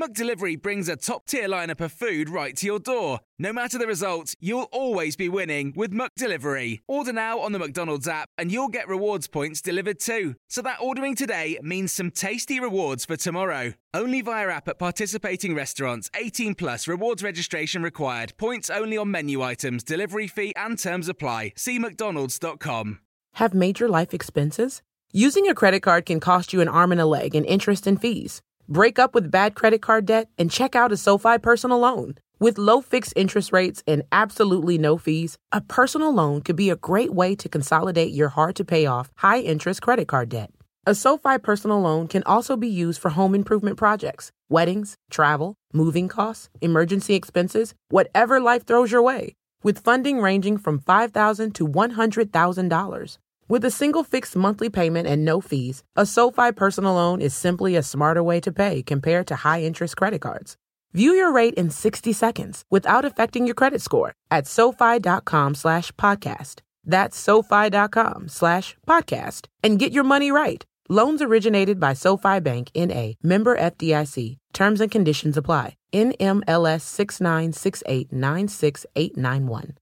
McDelivery brings a top-tier lineup of food right to your door. No matter the result, you'll always be winning with McDelivery. Order now on the McDonald's app and you'll get rewards points delivered too. So that ordering today means some tasty rewards for tomorrow. Only via app at participating restaurants. 18 plus rewards registration required. Points only on menu items, delivery fee and terms apply. See mcdonalds.com. Have major life expenses? Using a credit card can cost you an arm and a leg in interest and fees. Break up with bad credit card debt and check out a SoFi personal loan. With low fixed interest rates and absolutely no fees, a personal loan could be a great way to consolidate your hard to pay off, high interest credit card debt. A SoFi personal loan can also be used for home improvement projects, weddings, travel, moving costs, emergency expenses, whatever life throws your way, with funding ranging from 5,000 to $100,000. With a single fixed monthly payment and no fees, a SoFi personal loan is simply a smarter way to pay compared to high interest credit cards. View your rate in 60 seconds without affecting your credit score at SoFi.com slash podcast. That's SoFi.com slash podcast and get your money right. Loans originated by SoFi Bank N.A. Member FDIC. Terms and conditions apply. NMLS 696896891.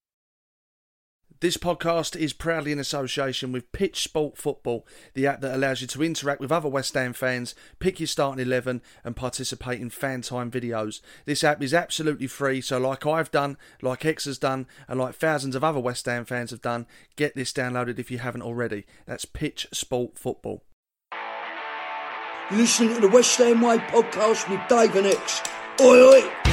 This podcast is proudly in association with Pitch Sport Football, the app that allows you to interact with other West Ham fans, pick your starting 11, and participate in fan time videos. This app is absolutely free, so like I've done, like Ex has done, and like thousands of other West Ham fans have done, get this downloaded if you haven't already. That's Pitch Sport Football. You're listening to the West Ham Way podcast with Dave and Ex. Oi, oi!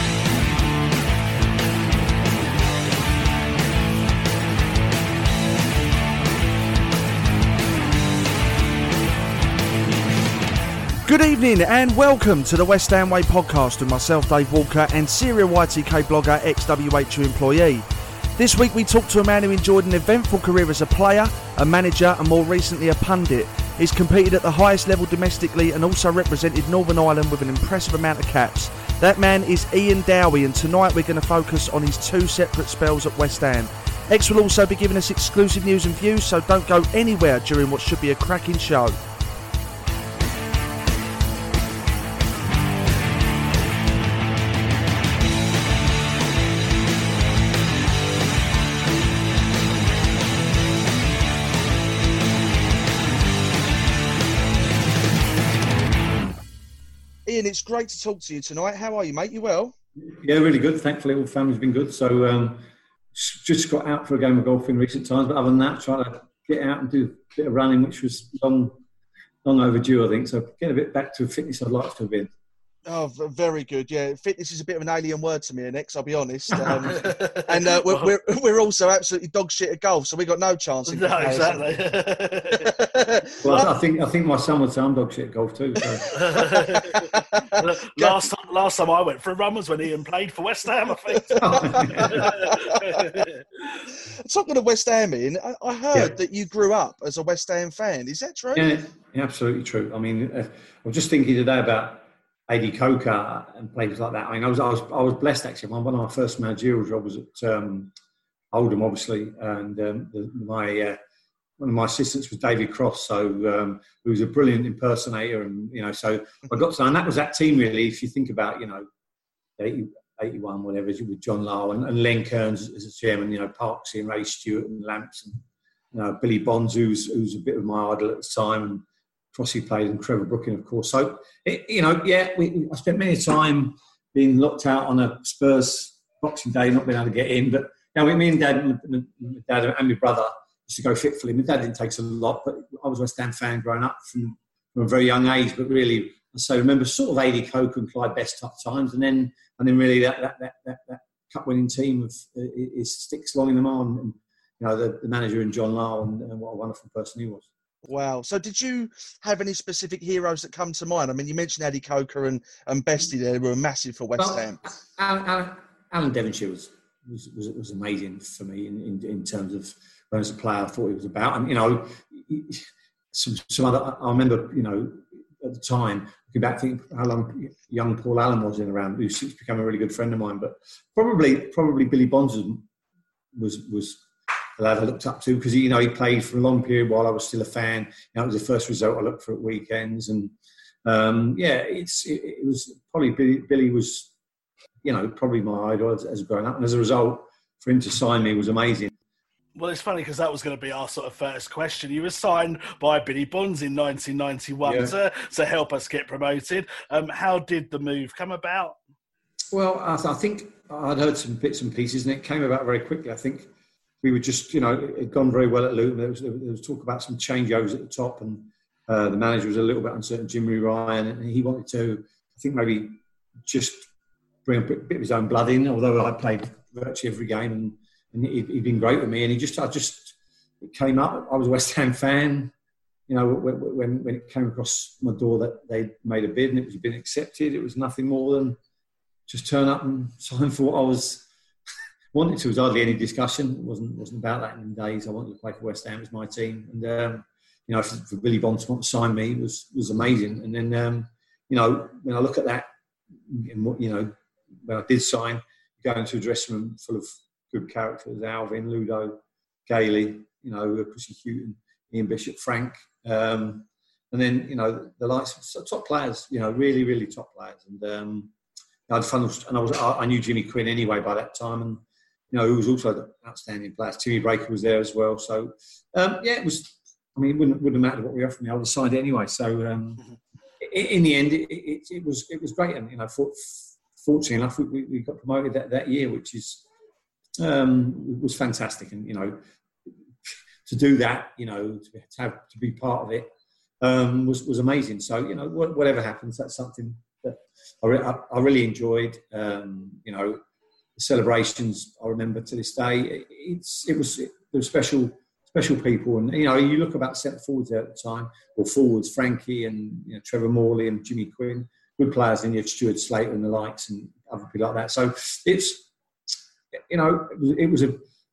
Good evening and welcome to the West Ham Way podcast with myself, Dave Walker, and serial YTK blogger, ex WHU employee. This week we talk to a man who enjoyed an eventful career as a player, a manager, and more recently a pundit. He's competed at the highest level domestically and also represented Northern Ireland with an impressive amount of caps. That man is Iain Dowie, and tonight we're going to focus on his two separate spells at West Ham. Ex will also be giving us exclusive news and views, so don't go anywhere during what should be a cracking show. Iain, it's great to talk to you tonight. How are you, mate? You well? Yeah, really good. Thankfully, all family's been good. So, um, just got out for a game of golf in recent times. But other than that, trying to get out and do a bit of running, which was long, long overdue, I think. So, getting a bit back to fitness I'd like to have been. Oh, very good. Yeah, fitness is a bit of an alien word to me, Next, I'll be honest. Um, and uh, we're, we're we're also absolutely dog shit at golf, so we got no chance. In No, comparison. exactly. Well, I think I think my son would say I'm dog shit at golf too. So. last time, last time I went for a run was when Iain played for West Ham. I think. Talking of West Ham, Iain, I, I heard Yeah. that you grew up as a West Ham fan. Is that true? Yeah, yeah, absolutely true. I mean, uh, I was just thinking today about Ade Coker and players like that. I mean, I was I was I was blessed actually. One of my first managerial jobs was at um, Oldham, obviously, and um, the, my uh, one of my assistants was David Cross, so um, who was a brilliant impersonator, and you know, so I got to, and that was that team really. If you think about, you know, 80, 81, whatever, with John Lyall and, and Len Cearns as a chairman, you know, Parksy and Ray Stewart and Lamps and you know, Billy Bonds, who's who's a bit of my idol at the time, and Crossy played and Trevor Brooking, of course. So, it, you know, yeah, we, I spent many a time being locked out on a Spurs Boxing Day, not being able to get in. But now, me and Dad, and my, my dad and my brother used to go fitfully. My dad didn't take a lot, but I was a West Ham fan growing up from from a very young age. But really, so I remember sort of Ade Coker and Clyde Best tough times, and then and then really that that that, that, that cup winning team of uh, is sticks long in the mind. And, you know the, the manager and John Lyall, and, and what a wonderful person he was. Wow. So, did you have any specific heroes that come to mind? I mean, you mentioned Ade Coker and, and Bestie there were massive for West well, Ham. Alan, Alan, Devonshire was, was, was, was, amazing for me in, in, in terms of when as a player, I thought he was about. And, you know, some, some other, I remember, you know, at the time, looking back, think how long young Paul Allen was in around, who's since become a really good friend of mine. But probably, probably Billy Bonds was, was the lad I looked up to because you know he played for a long period while I was still a fan. You know, it was the first result I looked for at weekends, and um, yeah, it's it, it, was probably Billy, Billy was you know probably my idol as, as growing up, and as a result, for him to sign me was amazing. Well, it's funny because that was going to be our sort of first question. You were signed by Billy Bonds in 1991 yeah. to, to help us get promoted. Um, how did the move come about? Well, I, I, think I'd heard some bits and pieces, and it came about very quickly. I think we were just, you know, it had gone very well at Luton. There was, there was talk about some changeovers at the top, and uh, the manager was a little bit uncertain, Jimmy Ryan, and he wanted to, I think, maybe just bring a bit, of his own blood in. Although I played virtually every game, and, and he'd, he'd been great with me, and he just, I just, it came up. I was a West Ham fan. You know, when, when it came across my door that they made a bid and it was been accepted, it was nothing more than just turn up and sign for what I was wanted to. was hardly any discussion. It wasn't wasn't about that in days. I wanted to play for West Ham as my team, and um, you know, for, for Billy Bonds to sign me was was amazing. And then um, you know, when I look at that, you know, when I did sign, going to a dressing room full of good characters: Alvin, Ludo, Gailey, you know, Chrissy Hughton, Ian Bishop, Frank. Um, and then you know the likes of top players, you know, really, really top players, and um, I had fun. And I was I knew Jimmy Quinn anyway by that time, and you know, who was also an outstanding player. Timmy Breacker was there as well. So, um, yeah, it was. I mean, it wouldn't, wouldn't have mattered what we offered me. I would have signed it anyway. So, um, mm-hmm. in, the end, it, it, it, was it was great. And you know, for, fortunately enough, we, we, got promoted that, that year, which is um, was fantastic. And you know, to do that, you know, to, to have to be part of it um, was was amazing. So, you know, whatever happens, that's something that I, I, I really enjoyed. Um, you know the celebrations I remember to this day. It's it was there were special special people, and you know you look about centre forwards there at the time, or forwards Frankie and you know, Trevor Morley and Jimmy Quinn, good players, and you had Stuart Slater and the likes, and other people like that. So it's you know it was, it was a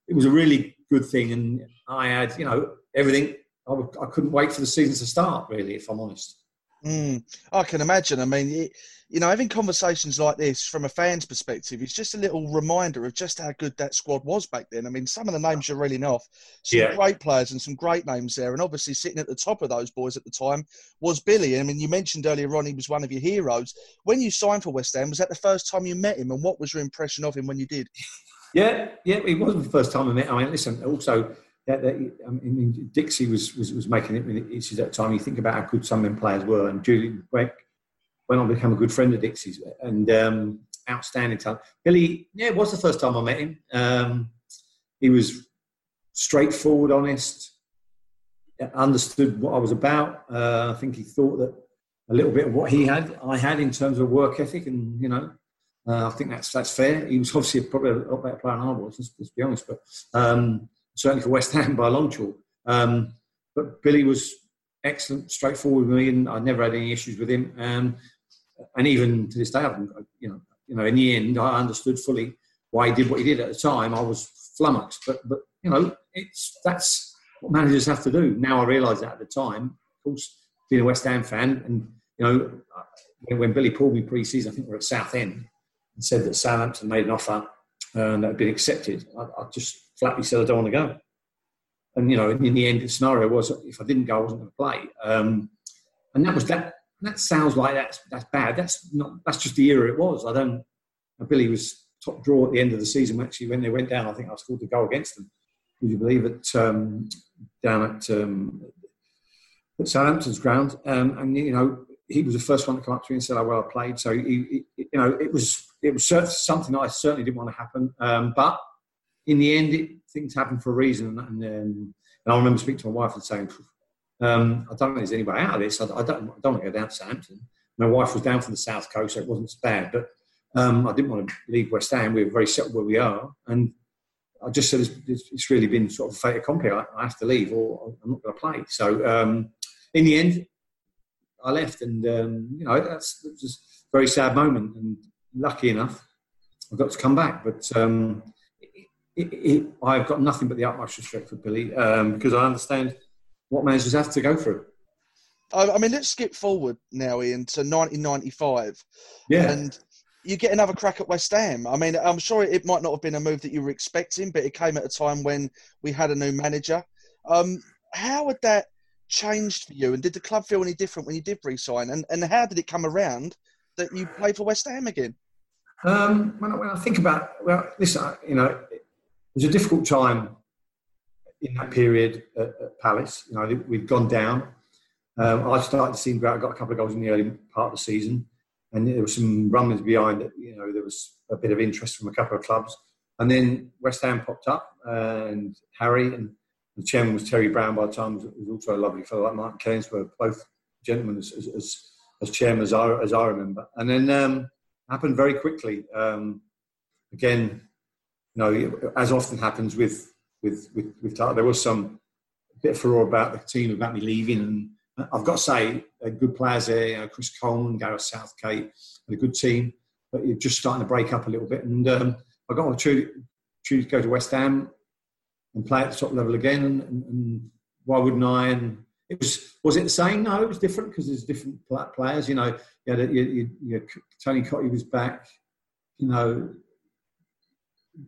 it was a really good thing, and I had you know everything. I, I couldn't wait for the season to start, really, if I'm honest. Mm, I can imagine. I mean, it, you know, having conversations like this from a fan's perspective is just a little reminder of just how good that squad was back then. I mean, some of the names you're reeling off, some yeah. great players and some great names there. And obviously, sitting at the top of those boys at the time was Billy. I mean, you mentioned earlier on he was one of your heroes. When you signed for West Ham, was that the first time you met him? And what was your impression of him when you did? Yeah, yeah, it wasn't the first time I met. Him. I mean, listen, also. That, that, I mean, Dixie was, was, was making it. It's at that time you think about how good some of them players were, and Julian Beck went on to become a good friend of Dixie's and um, outstanding talent. Billy, yeah, it was the first time I met him. Um, he was straightforward, honest, understood what I was about. Uh, I think he thought that a little bit of what he had, I had in terms of work ethic, and you know, uh, I think that's that's fair. He was obviously probably a lot better player than I was, let's, let's be honest, but um, certainly for West Ham by a long chalk. Um, but Billy was excellent, straightforward with me, and I never had any issues with him. Um, and even to this day, I've, you know, you know, in the end, I understood fully why he did what he did at the time. I was flummoxed, but but you know, it's that's what managers have to do. Now I realise that at the time, of course, being a West Ham fan, and you know, when Billy pulled me pre-season, I think we are at Southend, and said that Southampton made an offer uh, that had been accepted. I, I just flatly said I don't want to go. And you know, in the end, the scenario was if I didn't go, I wasn't going to play. Um, and that was that that sounds like that's that's bad. That's not. That's just the era it was. I don't. Billy was top draw at the end of the season. Actually, when they went down, I think I scored the goal against them. Would you believe it? Um, down at, um, at Southampton's ground, um, and you know he was the first one to come up to me and said how well I played. So he, he, you know it was it was something I certainly didn't want to happen. Um, but in the end, it, things happen for a reason. And, and, and I remember speaking to my wife and saying, Um, I don't think there's any way out of this. I, I, don't, I don't want to go down to Southampton. My wife was down from the south coast, so it wasn't as bad. But um, I didn't want to leave West Ham. We were very settled where we are, and I just said it's, it's really been sort of a fait accompli. I, I have to leave, or I'm not going to play. So um, in the end, I left, and um, you know that's was a very sad moment. And lucky enough, I got to come back. But um, it, it, I've got nothing but the utmost respect for Billy um, because I understand what managers have to go through. I mean, let's skip forward now, Iain, to 1995. Yeah. And you get another crack at West Ham. I mean, I'm sure it might not have been a move that you were expecting, but it came at a time when we had a new manager. Um, how had that changed for you? And did the club feel any different when you did resign? And, and how did it come around that you played for West Ham again? Um, when, I, when I think about, well, listen, you know, was a difficult time in that period at, at Palace. You know, we'd gone down. Um, I started to see go got a couple of goals in the early part of the season and there were some rumblings behind that. You know, there was a bit of interest from a couple of clubs, and then West Ham popped up, and Harry and the chairman was Terry Brown. By the time was, was also a lovely fellow like Martin Cearns were both gentlemen as, as, as chairman as I, as I remember, and then um, happened very quickly. Um, again, know, as often happens with with with, with there was some bit of furore about the team about me leaving and I've got to say, good players there, you know, Chris Coleman, Gareth Southgate, and a good team, but you're just starting to break up a little bit. And um, I got to go to West Ham and play at the top level again. And, and, and, why wouldn't I? And it was was it the same? No, it was different because there's different players. You know, you had a, you, you, you, Tony Cottee was back. You know,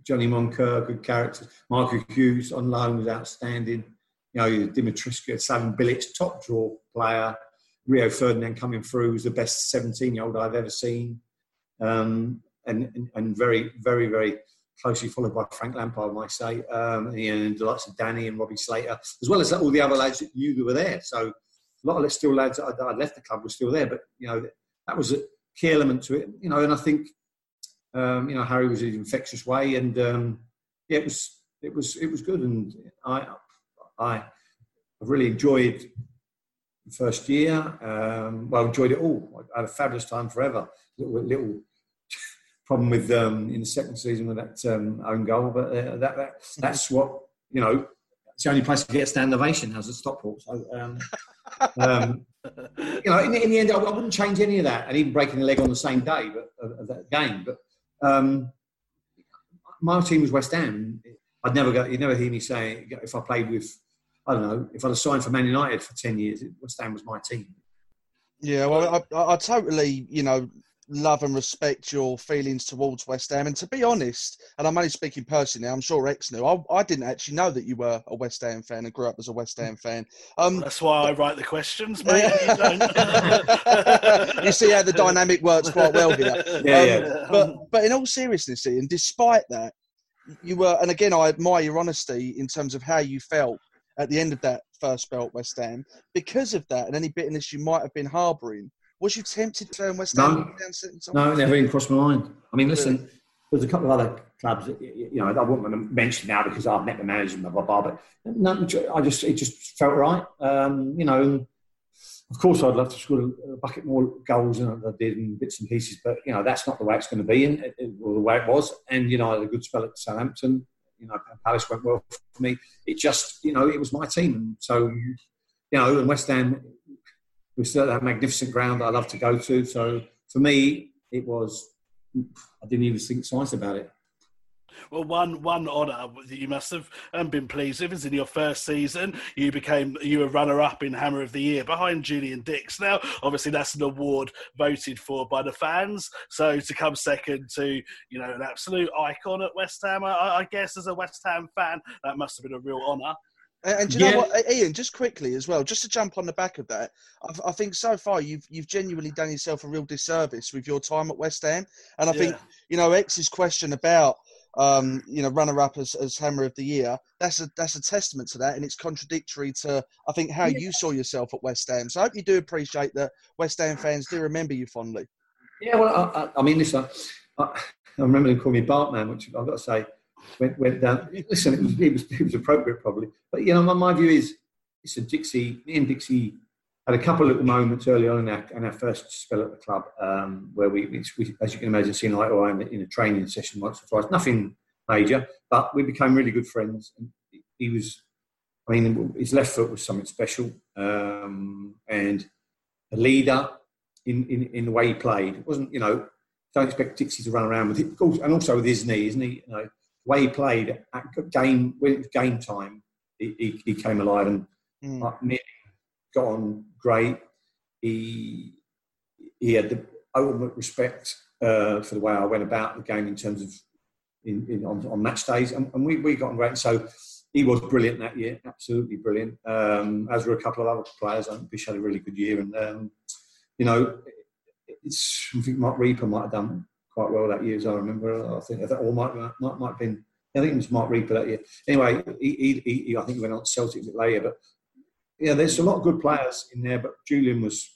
Johnny Moncur, good character. Michael Hughes on loan was outstanding you know, Dumitrescu, Slaven Bilic, top draw player. Rio Ferdinand coming through was the best 17 year old I've ever seen. Um, and, and, very, very, very closely followed by Frank Lampard, I might say. Um, and the likes of Danny and Robbie Slater, as well as all the other lads that you who were there. So a lot of the still lads that I'd left the club were still there. But, you know, that was a key element to it. You know, and I think, um, you know, Harry was in an infectious way. And, um, yeah, it was, it was, it was good. And I, I really enjoyed the first year. Um, well, enjoyed it all. I had a fabulous time forever. Little, little problem with um, in the second season with that um, own goal, but uh, that, that, that's what you know. It's the only place to get a stand ovation has at Stockport. So, um, um, you know, in, in, the end, I, I, wouldn't change any of that, and even breaking the leg on the same day but, of, of that game. But um, my team was West Ham. I'd never go. You never hear me say if I played with I don't know, if I'd have signed for Man United for 10 years, West Ham was my team. Yeah, well, I, I totally, you know, love and respect your feelings towards West Ham. And to be honest, and I'm only speaking personally, I'm sure Ex knew. I, I didn't actually know that you were a West Ham fan and grew up as a West Ham fan. Um, That's why I write the questions, mate. you, you, see how the dynamic works quite well here. Yeah, um, yeah. But but in all seriousness, Iain, despite that, you were, and again, I admire your honesty in terms of how you felt at the end of that first spell at West Ham. Because of that and any bitterness you might have been harbouring, was you tempted to turn West Ham no, No, never even crossed my mind. I mean, listen, there's a couple of other clubs, you know, I wouldn't want to mention now because I've met the manager and blah, blah, blah, but no, I just, it just felt right. Um, you know, of course, I'd love to score a bucket more goals than I did in bits and pieces, but you know that's not the way it's going to be, and or the way it was. And you know, I had a good spell at Southampton you know, Palace went well for me. It just, you know, it was my team. And so, you know, and West Ham was still that magnificent ground that I love to go to. So for me, it was, I didn't even think twice about it. Well, one one honour that you must have um, been pleased with is in your first season you became you were runner up in Hammer of the Year behind Julian Dicks. Now, obviously, that's an award voted for by the fans. So to come second to you know an absolute icon at West Ham, I, I guess as a West Ham fan, that must have been a real honour. And, and you yeah. know what, Iain? Just quickly as well, just to jump on the back of that, I've, i think so far you've you've genuinely done yourself a real disservice with your time at West Ham, and I yeah. think you know Ex's question about um, you know, runner up as, as Hammer of the Year. That's a that's a testament to that, and it's contradictory to I think how yeah. you saw yourself at West Ham. So I hope you do appreciate that West Ham fans do remember you fondly. Yeah, well, I, I mean, listen, I, I remember them calling me Bartman, which I've got to say went, went down. Listen, it was, it was, it was appropriate probably, but you know, my, my view is listen, Dixie, me and Dixie had a couple of little moments early on in our, in our first spell at the club um, where we, we, as you can imagine, seen eye to eye in a training session once or twice. Nothing major, but we became really good friends. And he was, I mean, his left foot was something special um, and a leader in, in, in the way he played. It wasn't, you know, don't expect Dixie to run around with it, and also with his knee, isn't he? You know, way he played at game when it was game time, he, he, he came alive and mm. got on great. He he had the ultimate respect uh, for the way I went about the game in terms of in, in on, on, match days, and, and, we, we got on great. So he was brilliant that year, absolutely brilliant. Um, as were a couple of other players. I think Bish had a really good year, and um, you know, it's, I think Marc Rieper might have done quite well that year, as I remember. I think, I or might, might, might have been, I think it was Marc Rieper that year. Anyway, he, he, he, I think he went on to Celtic later, but yeah, there's a lot of good players in there, but Julian was,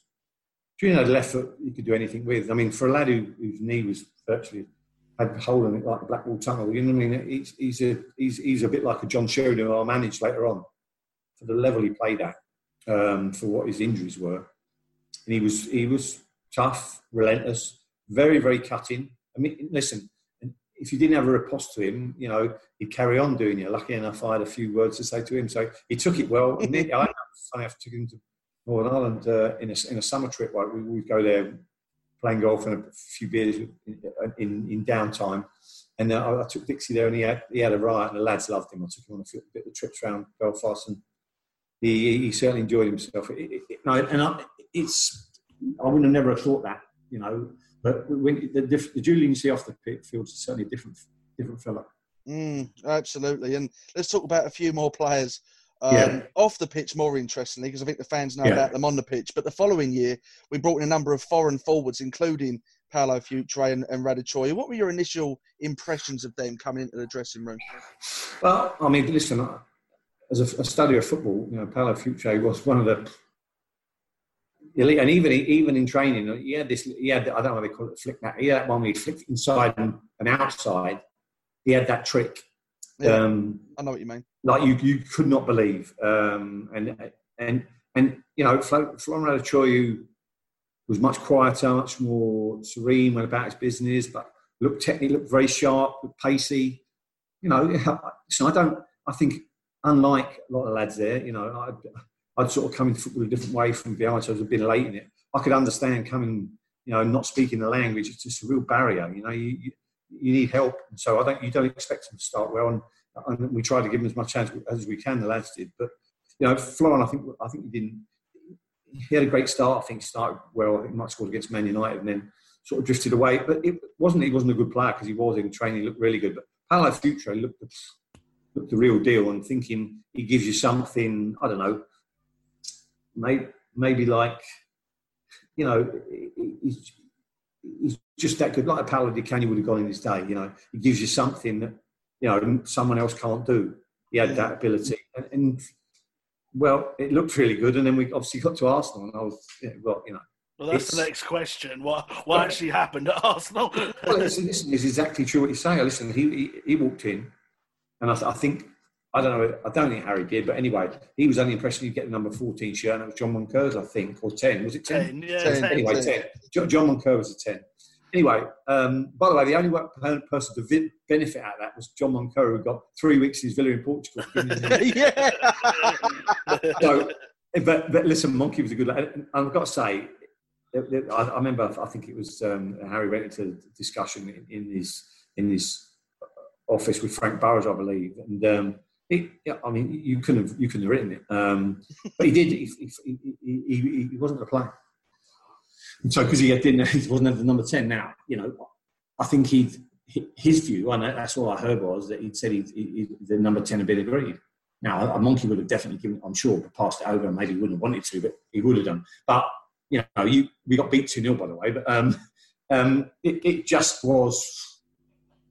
Julian had left foot you could do anything with. I mean, for a lad who, whose knee was virtually had a hole in it like a Blackwall tunnel, you know what I mean? He's, he's, a, he's, he's a bit like a John Sheridan who I managed later on for the level he played at, um, for what his injuries were. And he was, he was tough, relentless, very, very cutting. I mean, listen, if you didn't have a riposte to him, you know, he'd carry on doing it. Lucky enough, I had a few words to say to him. So he took it well. and I funny took him to Northern Ireland uh, in, a, in a summer trip. Like we would go there playing golf and a few beers in, in, in downtime. And uh, I took Dixie there and he had, he had a riot and the lads loved him. I took him on a few, bit of trips around Belfast and he, he certainly enjoyed himself. It, it, it, no, and I, it's I wouldn't have never have thought that, you know. But when the, the Julian you see off the field is certainly a different, different fella. Mm, absolutely. And let's talk about a few more players um, yeah. off the pitch more interestingly, because I think the fans know yeah. about them on the pitch. But the following year, we brought in a number of foreign forwards, including Paulo Futre and, and. What were your initial impressions of them coming into the dressing room? Well, I mean, listen, as a, a study of football, you know, Paulo Futre was one of the. And even even in training, he had this. He had I don't know what they call it, flick that. He had that one where he flicked inside and, and outside. He had that trick. Yeah, um, I know what you mean. Like you, you could not believe. Um, and and and you know, Florent Choyu was much quieter, much more serene, went about his business, but looked technically, looked very sharp, looked pacey. You know, so I don't. I think unlike a lot of lads there, you know, I, I'd sort of come into football a different way from behind, so I was a bit late in it. I could understand coming, you know, not speaking the language. It's just a real barrier. You know, you, you, you need help, and so I don't. You don't expect them to start well, and, and we try to give them as much chance as we can. The lads did, but you know, Florian, I think I think he didn't. He had a great start. I think he started well. I think might scored against Man United, and then sort of drifted away. But it wasn't. He wasn't a good player because he was in training. He looked really good. But Paulo Futre looked looked the real deal, and thinking he gives you something. I don't know maybe, maybe like, you know, he's, he's just that good. Like a Paolo Di Canio would have gone in his day, you know, he gives you something that, you know, someone else can't do. He had that ability. And, and well, it looked really good. And then we obviously got to Arsenal and I was, know, well, you know, well, that's the next question. What what actually happened at Arsenal? well, listen, listen, it's exactly true what you say. Listen, he, he, he walked in, and I, I, think I don't know. I don't think Harry did, but anyway, he was only impressed you get the number 14 shirt, and it was John Moncurs, I think, or 10. Was it 10? 10 yeah, 10. 10. Anyway, 10. 10. John, John Moncur was a 10. Anyway, um, by the way, the only person to vi- benefit out of that was John Moncur, who got three weeks in his villa in Portugal. yeah. so, but, but listen, Monkey was a good lad. I've got to say, I, I remember, I think it was um, Harry went into discussion in, in, his, in his office with Frank Burrows, I believe. And um, it, yeah, I mean, you couldn't have you couldn't have written it, um, but he did. He, he, he, he wasn't going to play, and so because he didn't, he wasn't the number ten. Now, you know, I think he his view, and that's all I heard was that he'd said he, he, the number ten had been agreed. Now, a monkey would have definitely given, I'm sure, passed it over, and maybe he wouldn't have wanted to, but he would have done. But you know, you we got beat two 0 by the way, but um, um, it, it just was.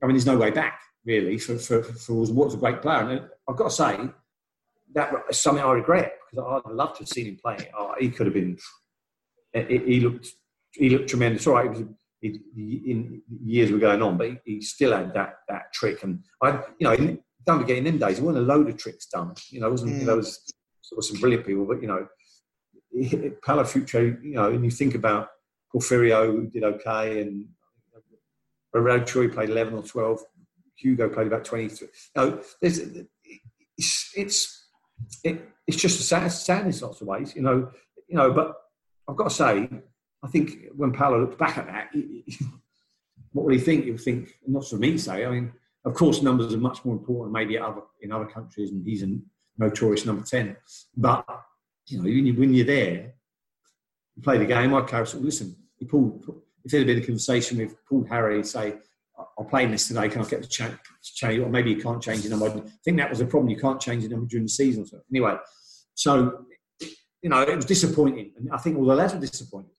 I mean, there's no way back really for, for, for was a great player. And I've got to say, that is something I regret because I'd love to have seen him play. Oh, he could have been. He looked. He looked tremendous. All right, it was. He, in years were going on, but he, he, still had that that trick. And I, you know, in, don't forget in them days, there weren't a load of tricks done. You know, it wasn't. Mm. You know, it was there were some brilliant people, but you know, Palafucci, you know, and you think about Porfirio who did okay, and Troy played 11 or 12. Hugo played about 23. No, it's, it's, it, it's just a sad, sadness lots of ways, you know, you know, but I've got to say, I think when Paolo looked back at that, what will he think? He'll think, not for me to say, I mean, of course, numbers are much more important maybe other, in other countries, and he's a notorious number 10. But, you know, when you're there, you play the game, I'd carry, listen, he pulled, if there had been a conversation with Paul Harry, say, I'm playing this today, can I get the change? change? Or maybe you can't change the number. I think that was a problem. You can't change the number during the season. So anyway, so, you know, it was disappointing. And I think all the lads were disappointed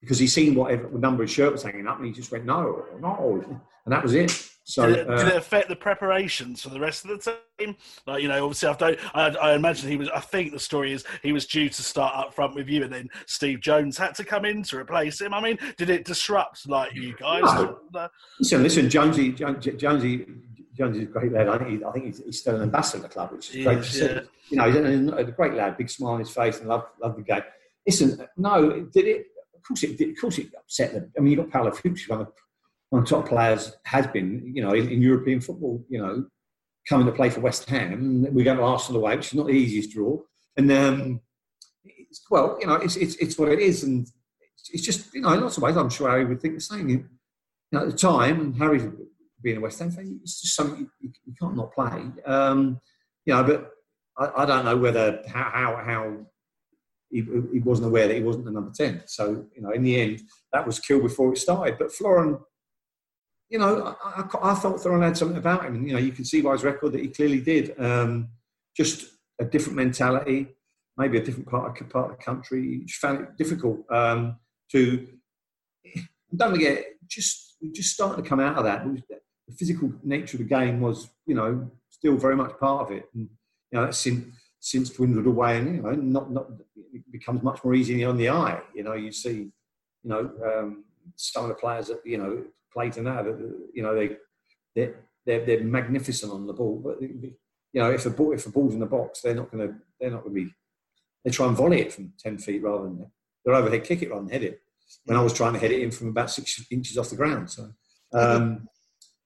because he seen whatever number his shirt was hanging up and he just went, no, no. And that was it. So did it, uh, did it, affect the preparations for the rest of the team? Like you know, obviously, I don't. I, I, imagine he was. I think the story is he was due to start up front with you, and then Steve Jones had to come in to replace him. I mean, did it disrupt like you guys? No. Listen, listen, Jonesy, Jonesy, Jonesy is a great lad. I think, he, I think he's, he's, still an ambassador of the club, which is great to see. Yeah. You know, he's a, a, great lad, big smile on his face, and love love the game. Listen, no, did it? Of course it did. Of course it upset them. I mean, you got Paulo Futre, one of one top players has been, you know, in, in, European football, you know, coming to play for West Ham. We're going to Arsenal away, which is not the easiest draw. And um, well, you know, it's, it's, it's what it is, and it's, just, you know, in lots of ways, I'm sure Harry would think the same. You know, at the time, and Harry being a West Ham fan, it's just something you, you can't not play. Um, you know, but I, I, don't know whether how how, how he, he, wasn't aware that he wasn't the number ten. So you know, in the end, that was killed before it started. But Florin you know, I, I, I thought Florin had something about him. You know, you can see by his record that he clearly did. Um, just a different mentality, maybe a different part of, part of the country. He found it difficult um, to. Don't forget, just just started to come out of that. the physical nature of the game was, you know, still very much part of it. And you know, that's since since dwindled away, and you know, not not it becomes much more easy on the eye. You know, you see, you know, um, some of the players that you know play to now. You know, they they're, they're, they're magnificent on the ball, but you know, if the ball if the ball's in the box, they're not going to they're not going to be. They try and volley it from ten feet rather than they're overhead kick it rather than head it. When I was trying to head it in from about six inches off the ground, so um,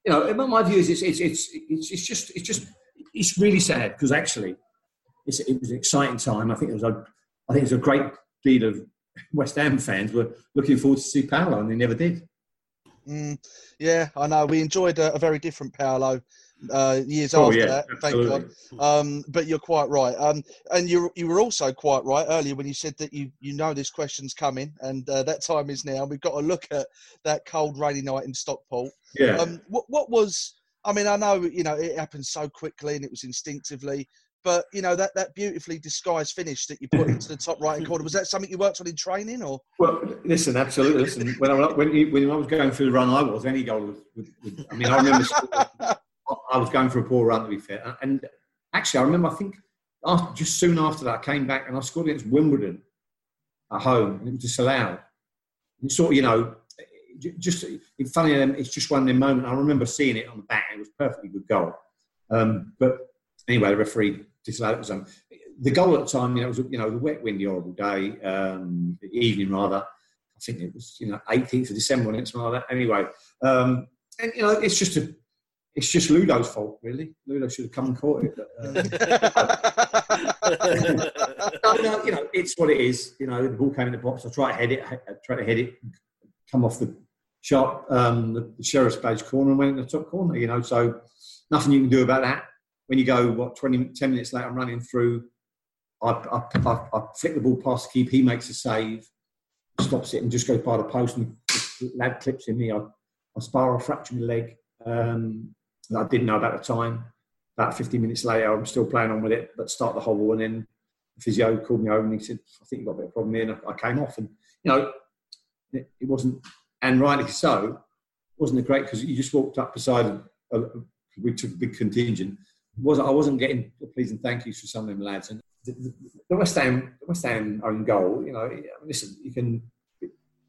you know, my view is it's it's it's it's, it's just it's just it's really sad because actually it was an exciting time. I think it was a I think it was a great deal of West Ham fans were looking forward to see Paolo, and they never did. Mm, yeah, I know. We enjoyed a, a very different Paolo uh, years oh, after yeah, that. Absolutely. Thank God. Um, but you're quite right. Um, and you you were also quite right earlier when you said that you you know this question's coming, and uh, that time is now. We've got to look at that cold, rainy night in Stockport. Yeah. Um, what what was? I mean, I know you know it happened so quickly and it was instinctively. But you know that, that beautifully disguised finish that you put into the top right hand corner was that something you worked on in training or? Well, listen, absolutely. Listen, when I when, you, when I was going through the run, I was any goal. Was, I mean, I remember I was going for a poor run to be fair, and actually, I remember I think after, just soon after that, I came back and I scored against Wimbledon at home, and it was disallowed. And sort of, you know, just funny, it's just one of them moments. I remember seeing it on the back; it was perfectly good goal. Um, but anyway, the referee disallowed it. was Um, the goal at the time, you know, it was you know the wet, windy, horrible day, um, evening rather. I think it was you know 18th of December, and it's something like that. Anyway, um, and you know, it's just a, it's just Ludo's fault, really. Ludo should have come and caught it. But, no, you know, it's what it is. You know, the ball came in the box. I tried to head it, I tried to head it, come off the sharp, um, the, the sheriff's badge corner, and went in the top corner. You know, so nothing you can do about that when you go what 20 10 minutes later i'm running through i, I, I, I flick the ball past the keep he makes a save stops it and just goes by the post and the lad clips in me. I, I spiral fracture my leg um, i didn't know about the time. About 15 minutes later i'm still playing on with it but start the hobble and then the physio called me over and he said i think you've got a bit of problem here and i came off and you know it, it wasn't and rightly so wasn't it great because you just walked up beside a, a, we took a big contingent was I wasn't getting please and thank yous for some of them lads. And the, the, the West Ham, the West Ham own goal. You know, listen, you can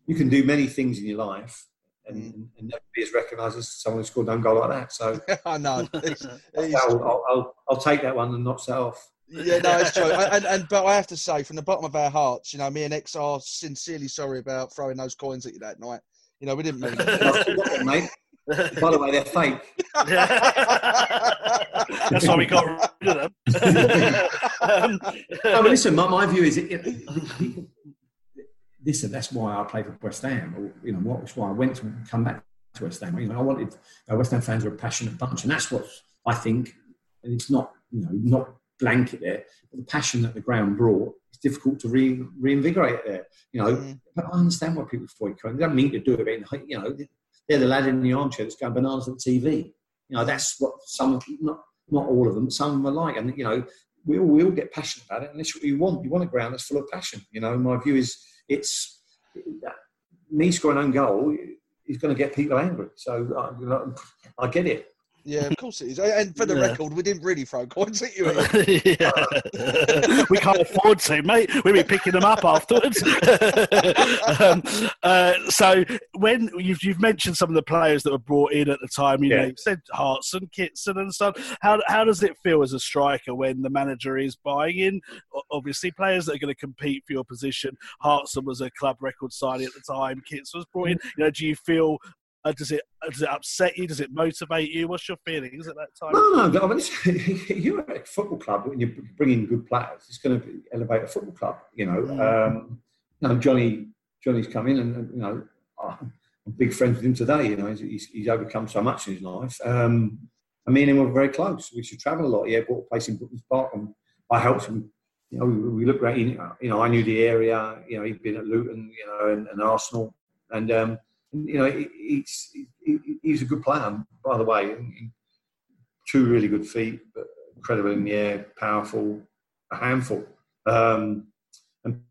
you can do many things in your life. And, mm. and never be as recognised as someone who scored an own goal like that. So I know. I'll, I'll, I'll, I'll, take that one and not set off. Yeah, no, it's true. and, and but I have to say, from the bottom of our hearts, you know, me and Ex are sincerely sorry about throwing those coins at you that night. You know, we didn't mean it. Mate. By the way, they're fake. That's why we got rid of them. um, no, but listen, my, my view is, it, it, listen, that's why I played for West Ham. Or, you know, that's why I went to come back to West Ham. You know, I wanted uh, West Ham fans are a passionate bunch, and that's what I think. And it's not, you know, not blanket there, but the passion that the ground brought. It's difficult to re, reinvigorate there. You know, mm. but I understand why people fight. They don't mean to do it. You know, they're the lad in the armchair that's going bananas at the TV. You know, that's what some, of not not all of them, some of them are like. And, you know, we all, we all get passionate about it, and that's what you want. You want a ground that's full of passion. You know, my view is it's me scoring own goal is going to get people angry. So I, I get it. Yeah, of course it is. And for the yeah. record, we didn't really throw coins at you. we can't afford to, mate. We'll be picking them up afterwards. um, uh, so when you've, you've mentioned some of the players that were brought in at the time, you yeah. know, you said Hartson, Kitson, and stuff. How how does it feel as a striker when the manager is buying in? Obviously, players that are going to compete for your position. Hartson was a club record signing at the time. Kitson was brought in. You know, do you feel uh, does it uh, does it upset you? Does it motivate you? What's your feelings at that time? No, no. I mean, you're at a football club when you're bringing good players. It's going to elevate a football club. You know, mm. um, you know Johnny Johnny's come in, and you know, I'm big friends with him today. You know, he's, he's overcome so much in his life. Um, and me and him were very close. We should travel a lot. He bought a place in Brookmans Park, and I helped him. You know, we, we looked great. You know, I knew the area. You know, he'd been at Luton, you know, and, and Arsenal, and um, you know, he's, he's a good player, by the way. Two really good feet, incredible in the air, powerful, a handful. Um, and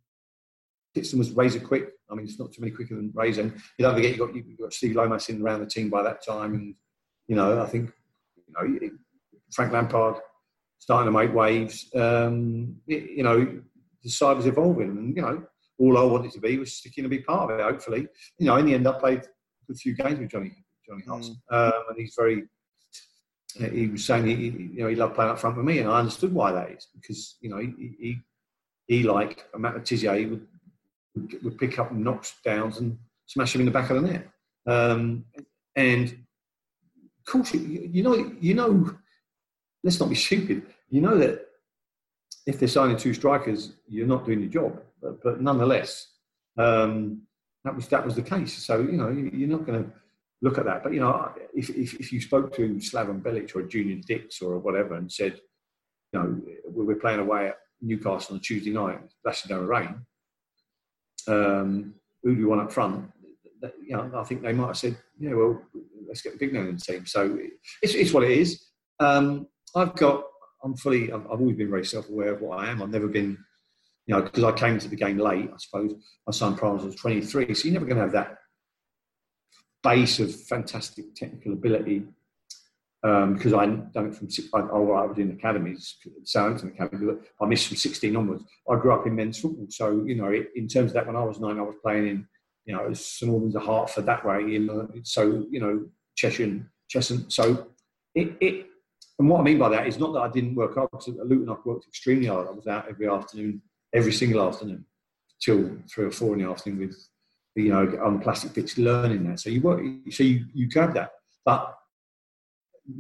Kitson was razor quick. I mean, it's not too many quicker than Razor. And you don't forget, you got, you got Steve Lomas in around the team by that time. And, you know, I think, you know, Frank Lampard starting to make waves. Um, you know, the side was evolving. And, you know, all I wanted to be was sticking to be part of it. Hopefully, you know, in the end, I played a few games with Johnny Johnny Hart, mm. um, and he's very. He was saying he, you know, he loved playing up front with me, and I understood why that is because you know he he, he like Matt would, would, would pick up knocks downs and smash him in the back of the net, um, and of course you, you know you know let's not be stupid. You know that if they're signing two strikers, you're not doing your job but, but nonetheless, um, that was that was the case. So you know you're not going to look at that. But you know if, if, if you spoke to Slaven Bilic or Junior Dicks or whatever and said, you know, we're playing away at Newcastle on Tuesday night, down the rain. Um, who do you want up front? You know, I think they might have said, yeah, well, let's get the big man in the team. So it's, it's what it is. Um, I've got, I'm fully, I've, I've always been very self-aware of what I am. I've never been you know, because I came to the game late, I suppose. My son Prime was 23, so you're never going to have that base of fantastic technical ability. Um, because I done it from I, oh, I was in academies, Southampton Academy, but I missed from 16 onwards. I grew up in men's football, so you know, in terms of that, when I was nine, I was playing in, you know, St Albans, a Hertford that way, in uh, so you know, Cheshire, Cheshunt. So it, it, and what I mean by that is not that I didn't work hard. Because at Luton, I worked extremely hard. I was out every afternoon every single afternoon till three or four in the afternoon with you know on the plastic pitch learning that. So you work, so you you grab that, but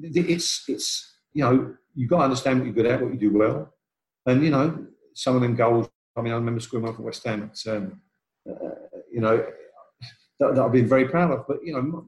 it's it's you know you got to understand what you're good at, what you do well, and you know some of them goals. I mean, I remember scoring one West Ham. It's, um, uh, you know that, that I've been very proud of. But you know,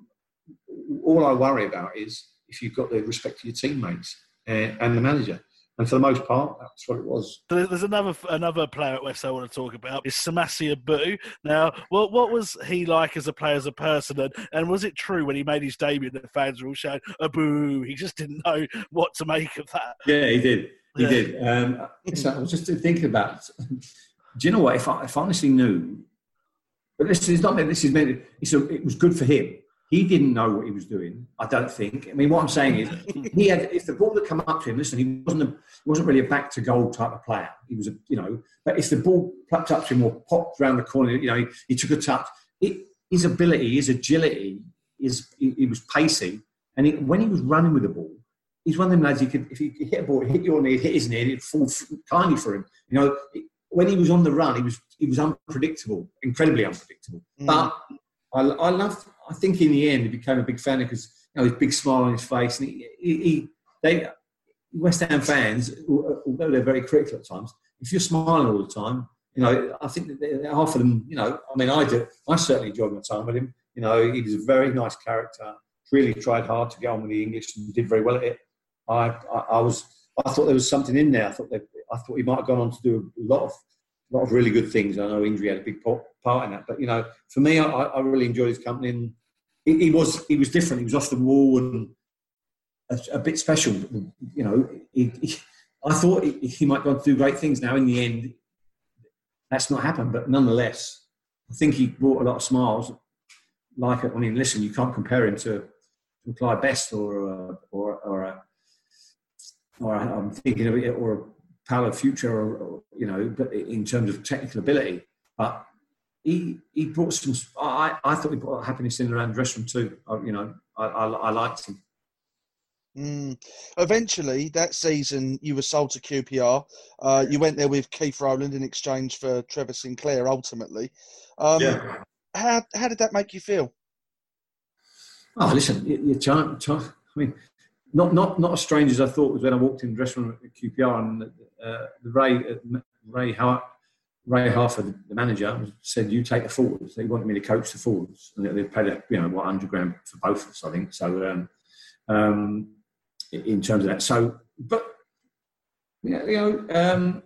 all I worry about is if you've got the respect for your teammates and, and the manager and for the most part, that's what it was. There's another another player at West I want to talk about is Samassi Abou. Now, what what was he like as a player, as a person, and, and was it true when he made his debut that the fans were all shouting Abou? He just didn't know what to make of that. Yeah, he did. He yeah. did. Um, so I was just thinking about. Do you know what? If I, if I honestly knew, but this is not this is meant. It's a, it was good for him he didn't know what he was doing. I don't think. I mean, what I'm saying is, he had if the ball had come up to him. Listen, he wasn't a, wasn't really a back to goal type of player. He was a you know, but if the ball plucked up to him or popped around the corner, you know, he, he took a touch. It, his ability, his agility, his he, he was pacey, and he, when he was running with the ball, he's one of them lads. He could if he hit a ball, hit your knee, hit his knee, it'd fall kindly for him. You know, when he was on the run, he was he was unpredictable, incredibly unpredictable. Mm. But I, I love. I think in the end, he became a big fan because you know his big smile on his face, and he, he, he they West Ham fans, although they're very critical at times, if you're smiling all the time, you know, I think that half of them, you know, I mean, I do. I certainly enjoyed my time with him. You know, he was a very nice character. Really tried hard to get on with the English and did very well at it. I, I, I was, I thought there was something in there. I thought that, I thought he might have gone on to do a lot of, a lot of really good things. I know injury had a big part in that, but you know, for me, I, I really enjoyed his company. And he, was, he was different. He was off the wall and a, a bit special. You know, he, he, I thought he, might go on to do great things. Now, in the end, that's not happened. But nonetheless, I think he brought a lot of smiles. Like, I mean, listen, you can't compare him to, to Clyde Best or uh, or or a, or a, I'm thinking of it or a Paulo Futre or, or you know, but in terms of technical ability, but he he brought some. I I thought he brought happiness in around the dressing room too. I, you know, I, I, I liked him. Mm. Eventually, that season, you were sold to QPR. Uh, you went there with Keith Rowland in exchange for Trevor Sinclair. Ultimately, um, yeah. how how did that make you feel? Oh, listen, you, can't, I mean, not not not as strange as I thought was when I walked in the dressing room at QPR and uh, Ray uh, Ray Hart, Ray Harford, the manager, said, "You take the forwards." They wanted me to coach the forwards, and they paid a, you know what hundred grand for both of us, I think. So. Um, um, in terms of that. So, but yeah, you know, um,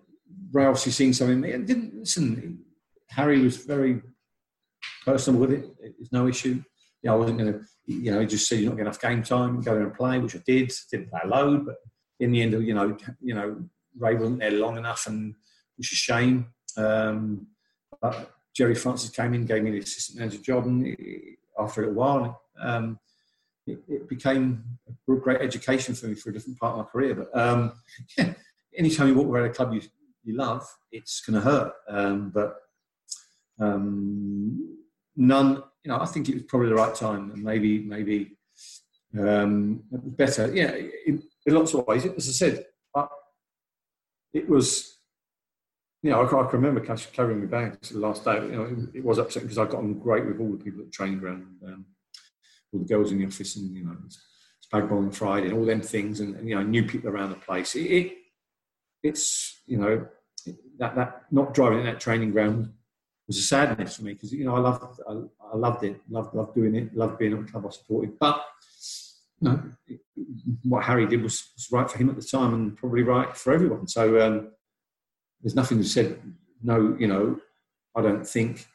Ray obviously seen something in me and didn't listen. Harry was very personal with it. It's no issue. Yeah, I wasn't going to, you know, he just said you're not getting enough game time. Go there and play, which I did. Didn't play a load, but in the end, you know, you know, Ray wasn't there long enough, and which is a shame. Um, but Gerry Francis came in, gave me the assistant manager job, and after a little while, um, it, it, became a great education for me for a different part of my career. But um, yeah, anytime you walk around a club you, you love, it's going to hurt. Um, but um, none, you know, I think it was probably the right time, and maybe maybe um, better. Yeah, in, in, lots of ways. As I said, I, it was. You know, I, I can remember carrying my bags the last day. You know, it, it was upsetting because I got on great with all the people at the training ground. Um, all the girls in the office and you know spag bowl on Friday and all them things and, and, you know new people around the place. It, it it's you know that that not driving in that training ground was a sadness for me because you know I loved I, I, loved it, loved loved doing it, loved being at the club I supported. But you know what Harry did was, was right for him at the time and probably right for everyone. So um, there's nothing to said no. You know I don't think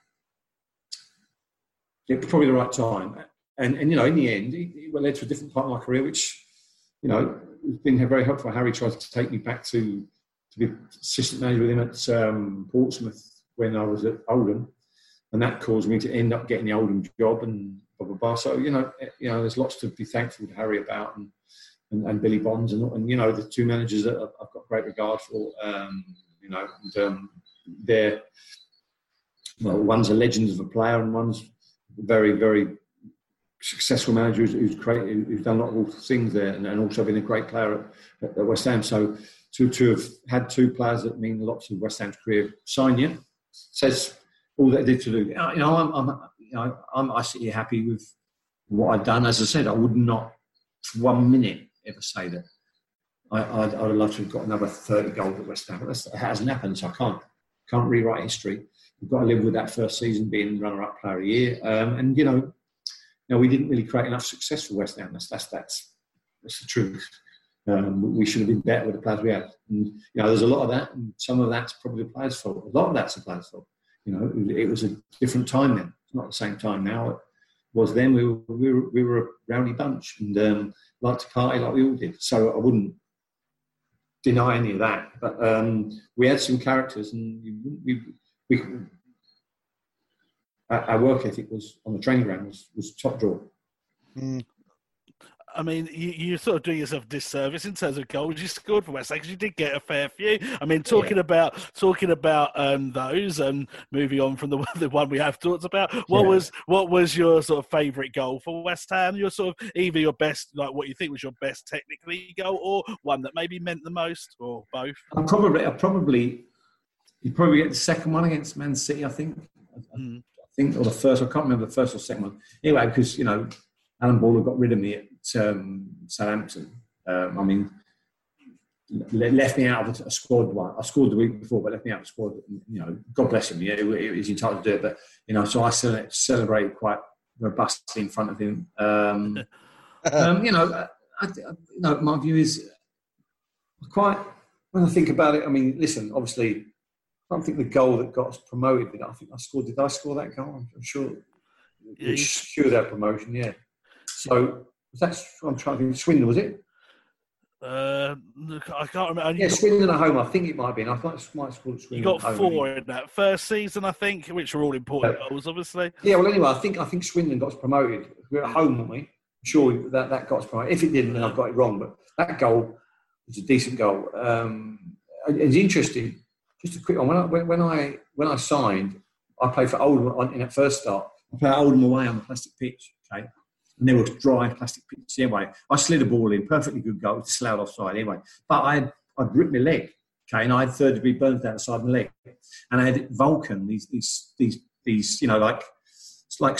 it was probably the right time and, and you know, in the end, it, it led to a different part of my career, which, you know, has been very helpful. Harry tried to take me back to, to be assistant manager with him at um, Portsmouth when I was at Oldham. And that caused me to end up getting the Oldham job and blah, blah, blah. So, you know, eh, you know, there's lots to be thankful to Harry about and, and, and Billy Bonds and, and, you know, the two managers that I've got great regard for, um, you know, and um, they're, well, one's a legend of a player and one's very, very successful manager who's, who's, created, who's done a lot of things there and, and also been a great player at, at, West Ham. So to, to have had two players that mean lots of West Ham's career sign you says all that did to do. You know, I'm, I'm, you know, I'm I sit here happy with what I've done. As I said, I would not for one minute ever say that. I, I'd, I'd love to have got another 30 goals at West Ham, but that hasn't happened, so I can't can't rewrite history. We've got to live with that first season being runner-up player of the year, um, and you know know, we didn't really create enough success for West Ham. That's that's that's, that's the truth. Um, we should have been better with the players we had. And, you know, there's a lot of that, and some of that's probably the players' fault. A lot of that's the players' fault. You know, it, it was a different time then. It's not the same time now. It was then. We were we were, we were a rowdy bunch and um, liked to party like we all did. So I wouldn't deny any of that. But um, we had some characters, and we, we our work ethic was on the training ground was, was top draw. Mm. I mean, you, you sort of do yourself a disservice in terms of goals you scored for West Ham because you did get a fair few. I mean, talking yeah. about talking about um, those and moving on from the the one we have talked about. What yeah. was what was your sort of favourite goal for West Ham? Your sort of either your best, like what you think was your best technically goal, or one that maybe meant the most, or both. I probably, I probably, you probably get the second one against Man City. I think. Mm. I think, or the first. I can't remember the first or second one. Anyway, because you know Alan Border got rid of me at um, Southampton. Um, I mean, left me out of a squad one. I scored the week before, but left me out of the squad. You know, God bless him. Yeah, he's entitled to do it. But you know, so I celebrated quite robustly in front of him. Um, um, you know, I, I, you know, my view is quite. When I think about it, I mean, listen. Obviously, I don't think the goal that got us promoted. I think I scored. Did I score that goal? I'm sure. Yeah, sure that promotion. Yeah. So that's I'm trying to think. Swindon was it? Uh, I can't remember. Yeah, Swindon at home. I think it might have been. I thought it might have scored Swindon. You got four in that first season, I think, which are all important yeah. goals, obviously. Yeah. Well, anyway, I think I think Swindon got us promoted. We are at home, weren't we? Sure, that that got us promoted. If it didn't, then I've got it wrong. But that goal was a decent goal. Um, it's interesting. Just a quick one. When I when, when I when I signed, I played for Oldham in that first start. I played Oldham away on the plastic pitch. Okay and there was dry plastic pitch anyway. I slid a ball in, perfectly good goal, disallowed offside anyway. But I had, I'd ripped my leg, okay, and I had third degree burns down the side of my leg. And I had Vulcan, these, these, these, these you know, like, it's like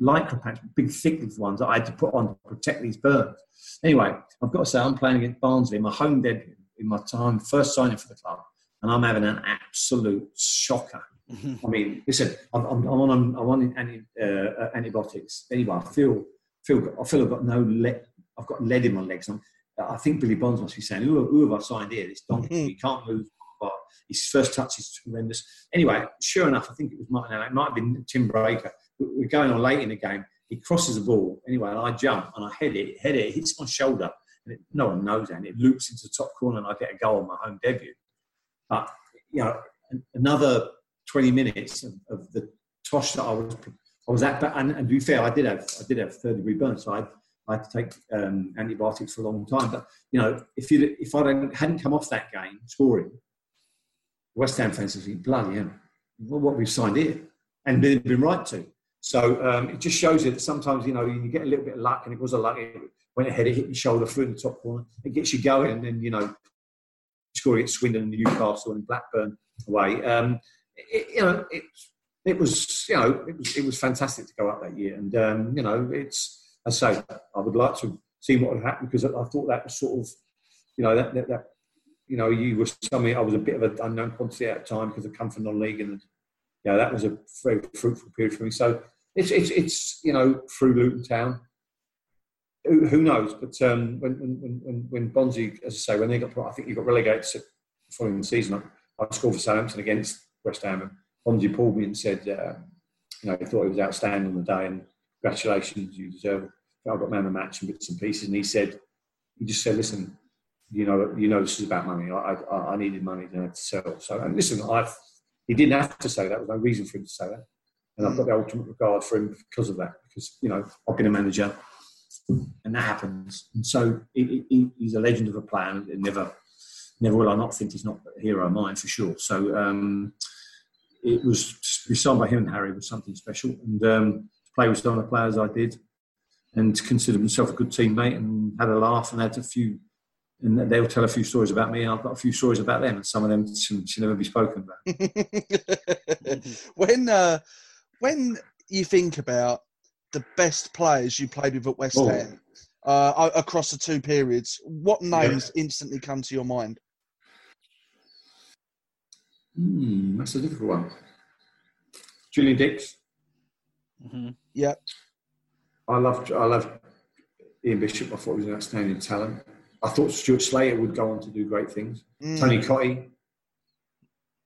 lycra pants, big thick ones that I had to put on to protect these burns. Anyway, I've got to say, I'm playing against Barnsley, my home debut in my time, first signing for the club, and I'm having an absolute shocker. I mean, listen, I'm, I'm, I'm on I'm on anti, uh, antibiotics. Anyway, I feel feel I feel I've got no lead. I've got lead in my legs. I'm, i think Billy Bonds must be saying, "Who, who have I signed here? This donkey. Mm-hmm. He can't move." But his first touch is tremendous. Anyway, sure enough, I think it was Martin. It might have been Tim Breacker. We're going on late in the game. He crosses the ball. Anyway, and I jump and I head it. Head it. It hits my shoulder. And it, no one knows. And it loops into the top corner and I get a goal on my home debut. But, you know, another 20 minutes of, of the tosh that I was I was at, and, and to be fair, I did have I did have third degree burn, so I, I had to take um, antibiotics for a long time. But you know, if you if I hadn't come off that game scoring, West Ham fans would think, bloody hell, what we've signed here, and they've been right to. So um, it just shows you that sometimes you know you get a little bit of luck, and it was a luck. It went ahead, it hit your shoulder through in the top corner. It gets you going, and then you know scoring at Swindon and Newcastle and Blackburn away. Um, it, you know, it, it was, you know, it was, it was fantastic to go up that year. And, um, you know, it's, I say, I would like to see what would happen because I, thought that was sort of, you know, that, that, that you know, you were something, I was a bit of an unknown quantity at the time because I come from non-league and, you know, that was a very fruitful period for me. So it's, it's, it's you know, through Luton Town, who, knows? But um, when, when, when, when Bonzi, as I say, when they got, I think he got relegated following the season, I, I scored for Southampton against West Ham. Bonzi pulled me and said, uh, you know, he thought he was outstanding on the day and congratulations, you deserve it. I got man of the match and bits and pieces. And he said, he just said, listen, you know, you know, this is about money. I, I, I needed money to sell. So, and listen, I, he didn't have to say that. There was no reason for him to say that. And I've got the ultimate regard for him because of that. Because you know, I've been a manager, and that happens. And so he, he, he's a legend of a player. And never, never will I not think he's not a hero of mine for sure. So um, it was to be signed by him and Harry was something special. And um, to play with some of the players I did, and to consider myself a good teammate, and had a laugh and had a few. And they'll tell a few stories about me, and I've got a few stories about them, and some of them should, should never be spoken about. when uh, when you think about the best players you played with at West oh. Ham uh, across the two periods, what names yeah. instantly come to your mind? Hmm, that's a difficult one. Julian Dicks. Mm-hmm. Yeah. I love I love Ian Bishop. I thought he was an outstanding talent. I thought Stuart Slater would go on to do great things. Mm. Tony Cottee.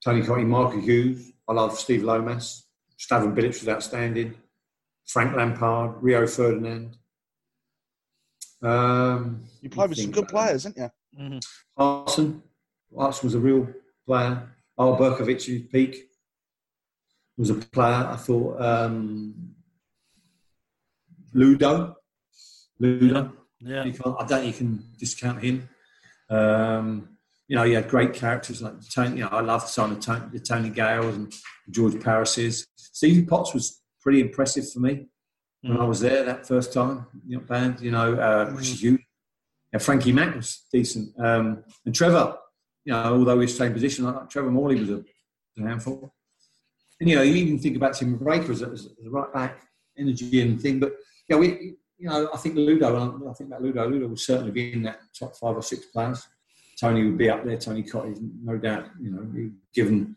Tony Cottee, Mark Hughes. I love Steve Lomas. Slaven Bilic was outstanding. Frank Lampard, Rio Ferdinand. Um, you played with some good players, didn't you? Mm-hmm. Hartson. Hartson was a real player. Eyal Berkovic's peak was a player. I thought um, Ludo, Ludo. Yeah, you can't, I don't think you can discount him. Um, you know, he had great characters like Tony. You know, I love some of Tony, the Tony Gales and George Parises. Stevie Potts was pretty impressive for me when I was there that first time. You know, band. You know, uh, is. Yeah, Frankie Mack was decent, um, and Trevor. You know, although he's same position, like Trevor Morley was a, handful. And you know, you even think about Tim Breacker as a, as a right back, energy and thing. But know, we, you know, I think Ludo. I think about Ludo. Ludo will certainly be in that top five or six players. Tony would be up there. Tony Cottee, no doubt. You know, given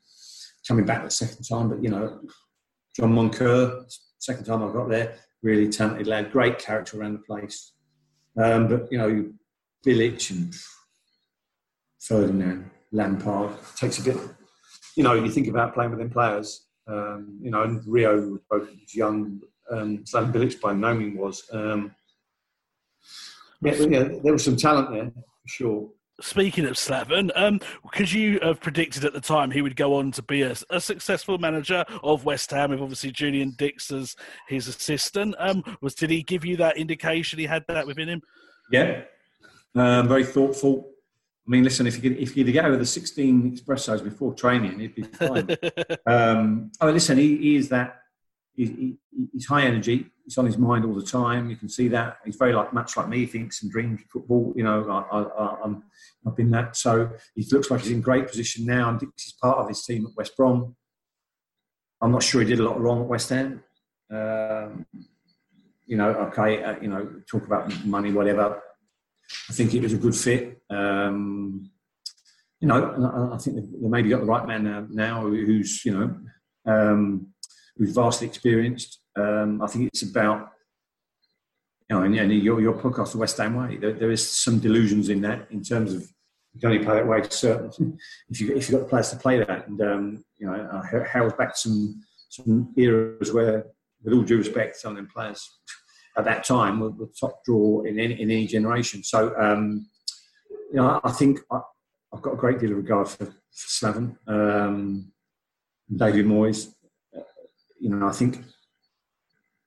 coming back the second time, but you know, John Moncur, second time I got there, really talented lad, great character around the place. Um, but you know, Bilic and Ferdinand, Lampard takes a bit. You know, you think about playing with them players. Um, you know, and Rio was both young. Um, Slaven Bilic by no means was. Um, yeah, yeah, there was some talent there for sure. Speaking of Slaven, um, could you have predicted at the time he would go on to be a, a successful manager of West Ham with obviously Julian Dicks as his assistant? Um, was did he give you that indication he had that within him? Yeah, um, very thoughtful. I mean, listen, if you could, if you get over the 16 espressos before training, it'd be fine. um, oh, listen, he, he is that. He, he, he's high energy. He's on his mind all the time. You can see that. He's very like much like me. He thinks and dreams football. You know, I, I, I'm, I've been that. So he looks like he's in great position now. And is part of his team at West Brom. I'm not sure he did a lot wrong at West Ham. Um, you know, okay, uh, you know, talk about money, whatever. I think it was a good fit. Um, you know, I, think they maybe got the right man now, who's, you know, um, who's vastly experienced. Um, I think it's about, you know, and, and your, your podcast, The West Ham Way, there, there is some delusions in that in terms of you can only play that way certain, if, you, if you've got the players to play that. And, um, you know, I held back some, some eras where, with all due respect, some of them players at that time were the top draw in any, in any generation. So, um, you know, I think I, have got a great deal of regard for, for Slaven, um, David Moyes. Uh, you know, I think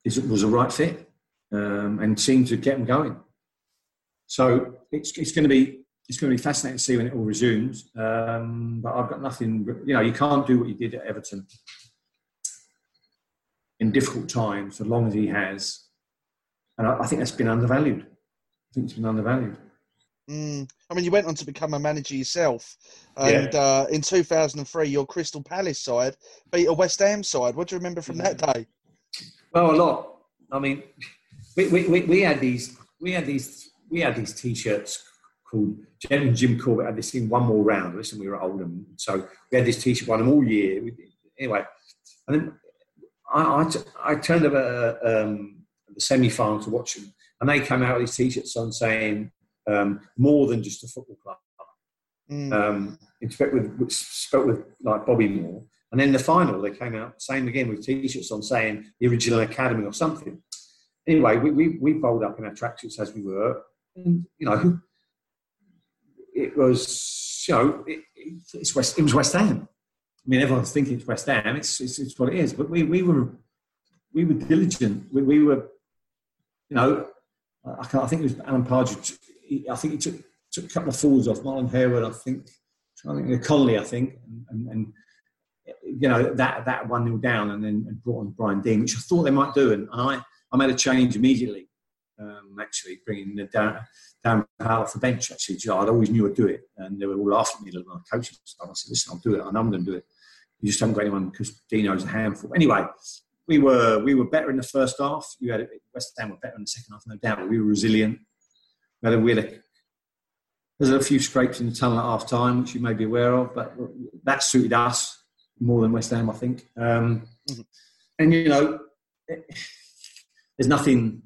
it was a right fit um, and seemed to get them going. So it's, it's going to be it's going to be fascinating to see when it all resumes. Um, but I've got nothing. You know, you can't do what you did at Everton in difficult times, as long as he has and I, I think that's been undervalued. I think it's been undervalued. Mm. I mean, you went on to become a manager yourself, and yeah. uh, in 2003, your Crystal Palace side beat a West Ham side. What do you remember from that day? Well, a lot. I mean, we, we, we, we had these we had these we had these T-shirts called Jim, and Jim Corbett had this thing one more round. Listen, we were old, and so we had this T-shirt on them all year. Anyway, and then I I, I turned up a, um, the semi-final to watch them, and they came out with these t-shirts on saying um, more than just a football club. Mm. Um, spelt with spelt with like Bobby Moore, and then the final they came out same again with t-shirts on saying the original academy or something. Anyway, we we, we bowled up in our tracksuits as we were, and you know, it was you know it, it's West it was West Ham. I mean, everyone's thinking it's West Ham. It's, it's, it's what it is. But we, we were we were diligent. We, we were you know, I, I think it was Alan Partridge. I think he took, took a couple of forwards off Marlon Harewood. I think, I think Connolly. I think, and, and, you know that that one nil down, and then and brought on Brian Deane, which I thought they might do, and, I I made a change immediately. Um, actually, bringing the down. Powell off the bench, actually, I always knew I'd do it, and they were all laughing at me, coaching stuff. I said, "Listen, I'll do it. I know I'm going to do it. You just haven't got anyone because Dino's a handful." Anyway, we were we were better in the first half. You had West Ham were better in the second half, no doubt. We were resilient. We had a, we had a, there's a few scrapes in the tunnel at half time, which you may be aware of, but that suited us more than West Ham, I think. Um, mm-hmm. And you know, it, there's nothing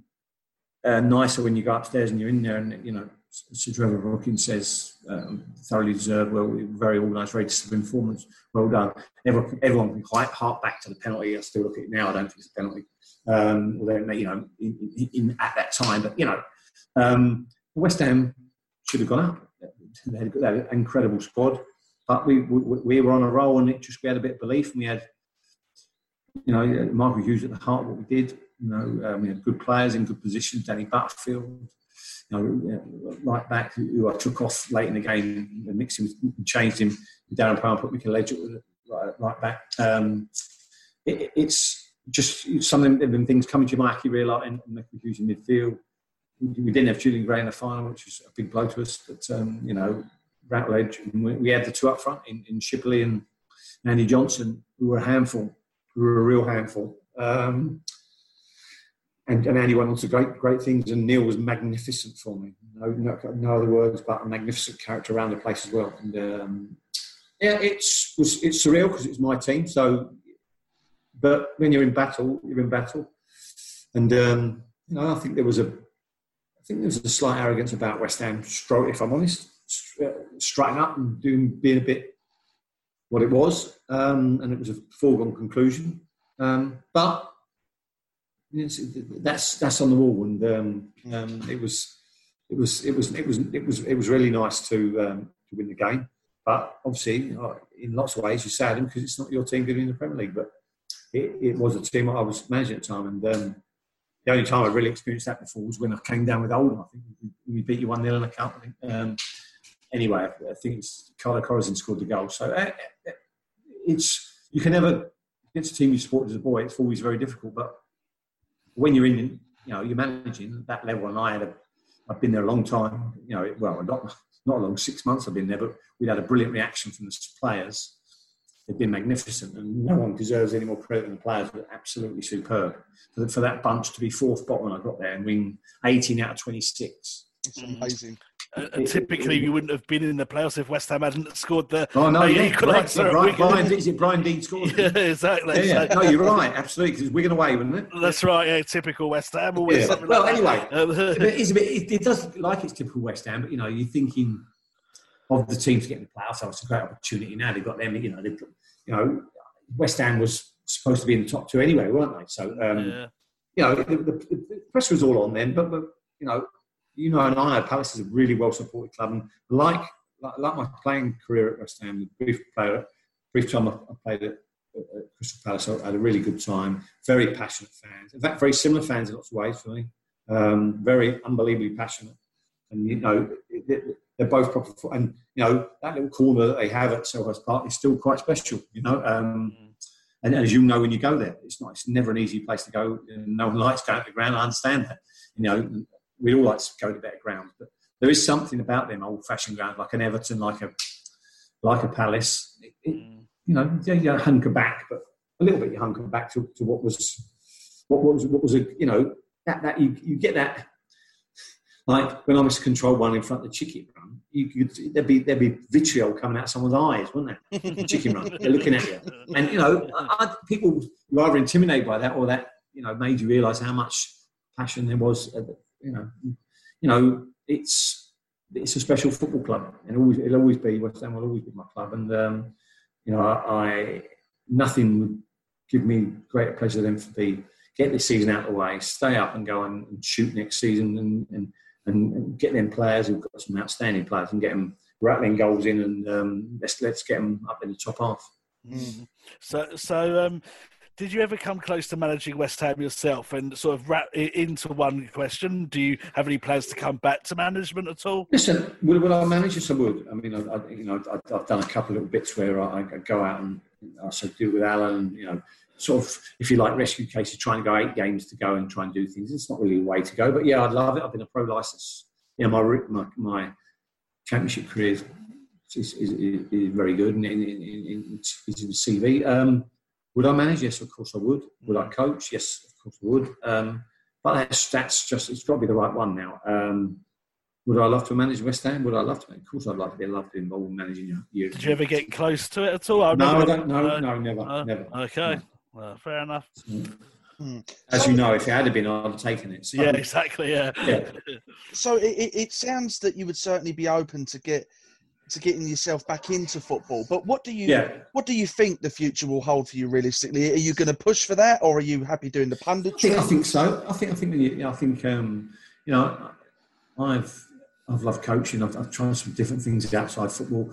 uh, nicer when you go upstairs and you're in there, and you know, Sir Trevor Brooking says um, thoroughly deserved, well, very organised, very disciplined performance. Well done. Everyone, everyone can quite hark back to the penalty. I still look at it now. I don't think it's a penalty. Um, although, you know, in, in, at that time, but you know, um, West Ham should have gone up. They had, they had an incredible squad, but we, we, we were on a roll, and it just we had a bit of belief, and we had you know, Michael Hughes at the heart of what we did. You know, um, we had good players in good positions. Danny Butterfield, you know, right back who I took off late in the game and mixed him, changed him. Darren Powell put Mikel right, right back. Um, it, it's just some of them things coming to mind. You realise and Michael Hughes in midfield. We didn't have Julian Gray in the final, which was a big blow to us. But um, you know, Routledge, we had the two up front in, in Shipperley and Andy Johnson, who were a handful, who were a real handful. Um, and, and Andy went on to great great things, and Neil was magnificent for me. No, no, no other words, but a magnificent character around the place as well. And um, yeah, it's was it's surreal because it's my team. So, but when you're in battle, you're in battle, and um, you know, I think there was a, I think there was a slight arrogance about West Ham. If I'm honest, strutting up and doing being a bit what it was, um, and it was a foregone conclusion. Um, but that's that's on the wall, and um, um, it was it was it was it was it was it was really nice to um, to win the game. But obviously, in lots of ways, you're sad because it's not your team getting in the Premier League. But it, it was a team I was managing at the time, and um, the only time I really experienced that before was when I came down with Oldham. I think we, beat you one 0 in a cup. Um, anyway, I think it's Carlo Corazzin scored the goal. So uh, it's you can never against a team you support as a boy. It's always very difficult, but when you're in, you know, you're managing that level, and I had a, I've been there a long time. You know, well, not not long, six months I've been there, but we had a brilliant reaction from the players. They've been magnificent, and no one deserves any more credit than the players. But absolutely superb for, for that bunch to be fourth bottom when I got there and win 18 out of 26. It's amazing. Uh, typically, you wouldn't have been in the playoffs if West Ham hadn't scored the oh, no, yeah, equaliser. Brian, Brian, is it Brian Deane scored? yeah, exactly. Yeah. No, you're right. Absolutely, because Wigan away, wasn't it? That's right. Yeah, typical West Ham. Always yeah. Well, like anyway, it, is a bit, it, it, does like it's typical West Ham, but you know, you're thinking of the teams getting the playoffs. So it's a great opportunity now. They've got them. You know, they, you know, West Ham was supposed to be in the top two anyway, weren't they? So, um, yeah. you know, the, the, the pressure was all on them, but, but you know you know, and I know Palace is a really well supported club, and like, like, like my playing career at West Ham, the brief player, brief time I, played at, at, Crystal Palace, I had a really good time. Very passionate fans, in fact, very similar fans in lots of ways for me. Um, very unbelievably passionate, and you know, they're both proper. And you know, that little corner that they have at Selhurst Park is still quite special. You know. Um, and as you know, when you go there, it's not. It's never an easy place to go. No one likes going to the ground. I understand that. You know, we all like to go to better grounds, but there is something about them old-fashioned grounds, like an Everton, like a like a Palace. It, it, mm. you know, you, you hunker back, but a little bit you hunker back to, to what was what was what was a you know that that you, you get that like when I was control one in front of the chicken run, you could there'd be there'd be vitriol coming out of someone's eyes, wouldn't there? chicken run, they're looking at you, and you know I, people were either intimidated by that or that you know made you realise how much passion there was you know, you know, it's it's a special football club, and always it'll always be West Ham will always be my club, and um, you know, I, I nothing would give me greater pleasure than to be get this season out of the way, stay up and go and, and shoot next season, and, and and get them players who've got some outstanding players and get them rattling goals in, and um, let's let's get them up in the top half. Mm. So, so um, did you ever come close to managing West Ham yourself? And sort of wrap it into one question: Do you have any plans to come back to management at all? Listen, will I manage? Yes, I would. I mean, I, I you know, I, have done a couple of little bits where I, I go out and I also do with Alan. You know, sort of, if you like, rescue cases, trying to go eight games to go and try and do things. It's not really a way to go, but yeah, I'd love it. I've been a pro license. Know, my my, my championship career is, is, is, is very good and in, in, in, in, in CV. Um, would I manage? Yes, of course I would. Would I coach? Yes, of course I would. Um, but that's, that's just, it's got to be the right one now. Um, would I love to manage West Ham? Would I love to? Of course, I'd love to be love to be involved in managing you. Did you ever get close to it at all? I no, I don't. No, uh, no, never, uh, never. Okay, no. well, fair enough. Hmm. As so, you know, if it had been, I'd have taken it. So. Yeah, exactly. Yeah. yeah. so it, it sounds that you would certainly be open to get to getting yourself back into football. But what do you yeah. what do you think the future will hold for you realistically? Are you going to push for that, or are you happy doing the punditry? I think, I think so. I think I think I think um, you know I've I've loved coaching. I've, I've, tried some different things outside football.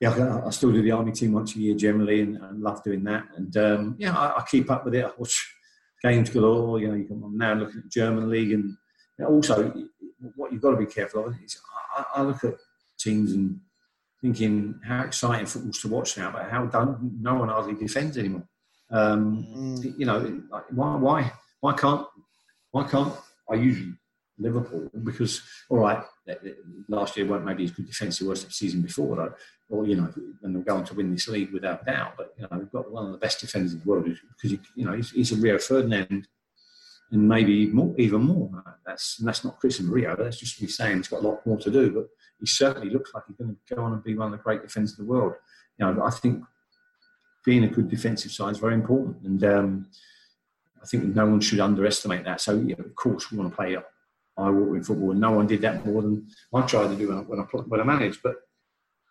yeah, I, I, still do the army team once a year generally, and, and love doing that. And um, yeah, I, I, keep up with it. I watch games galore. You know, you can, I'm now looking at German league, and you know, also what you've got to be careful of is I, I, look at teams and thinking how exciting football's to watch now, but how done no one hardly defends anymore. Um, mm. You know, why why why can't why can't I usually Liverpool because all right last year weren't maybe as good defensive worst the season before though or you know and they're going to win this league without doubt but you know we've got one of the best defenders in the world because you know he's, he's a Rio Ferdinand and maybe more, even more that's that's not Chris and Rio that's just me saying he's got a lot more to do but he certainly looks like he's going to go on and be one of the great defenders of the world you know I think being a good defensive side is very important and um, I think no one should underestimate that so of course we want to play walk in football, and no one did that more than I tried to do when I, when I, when I managed. But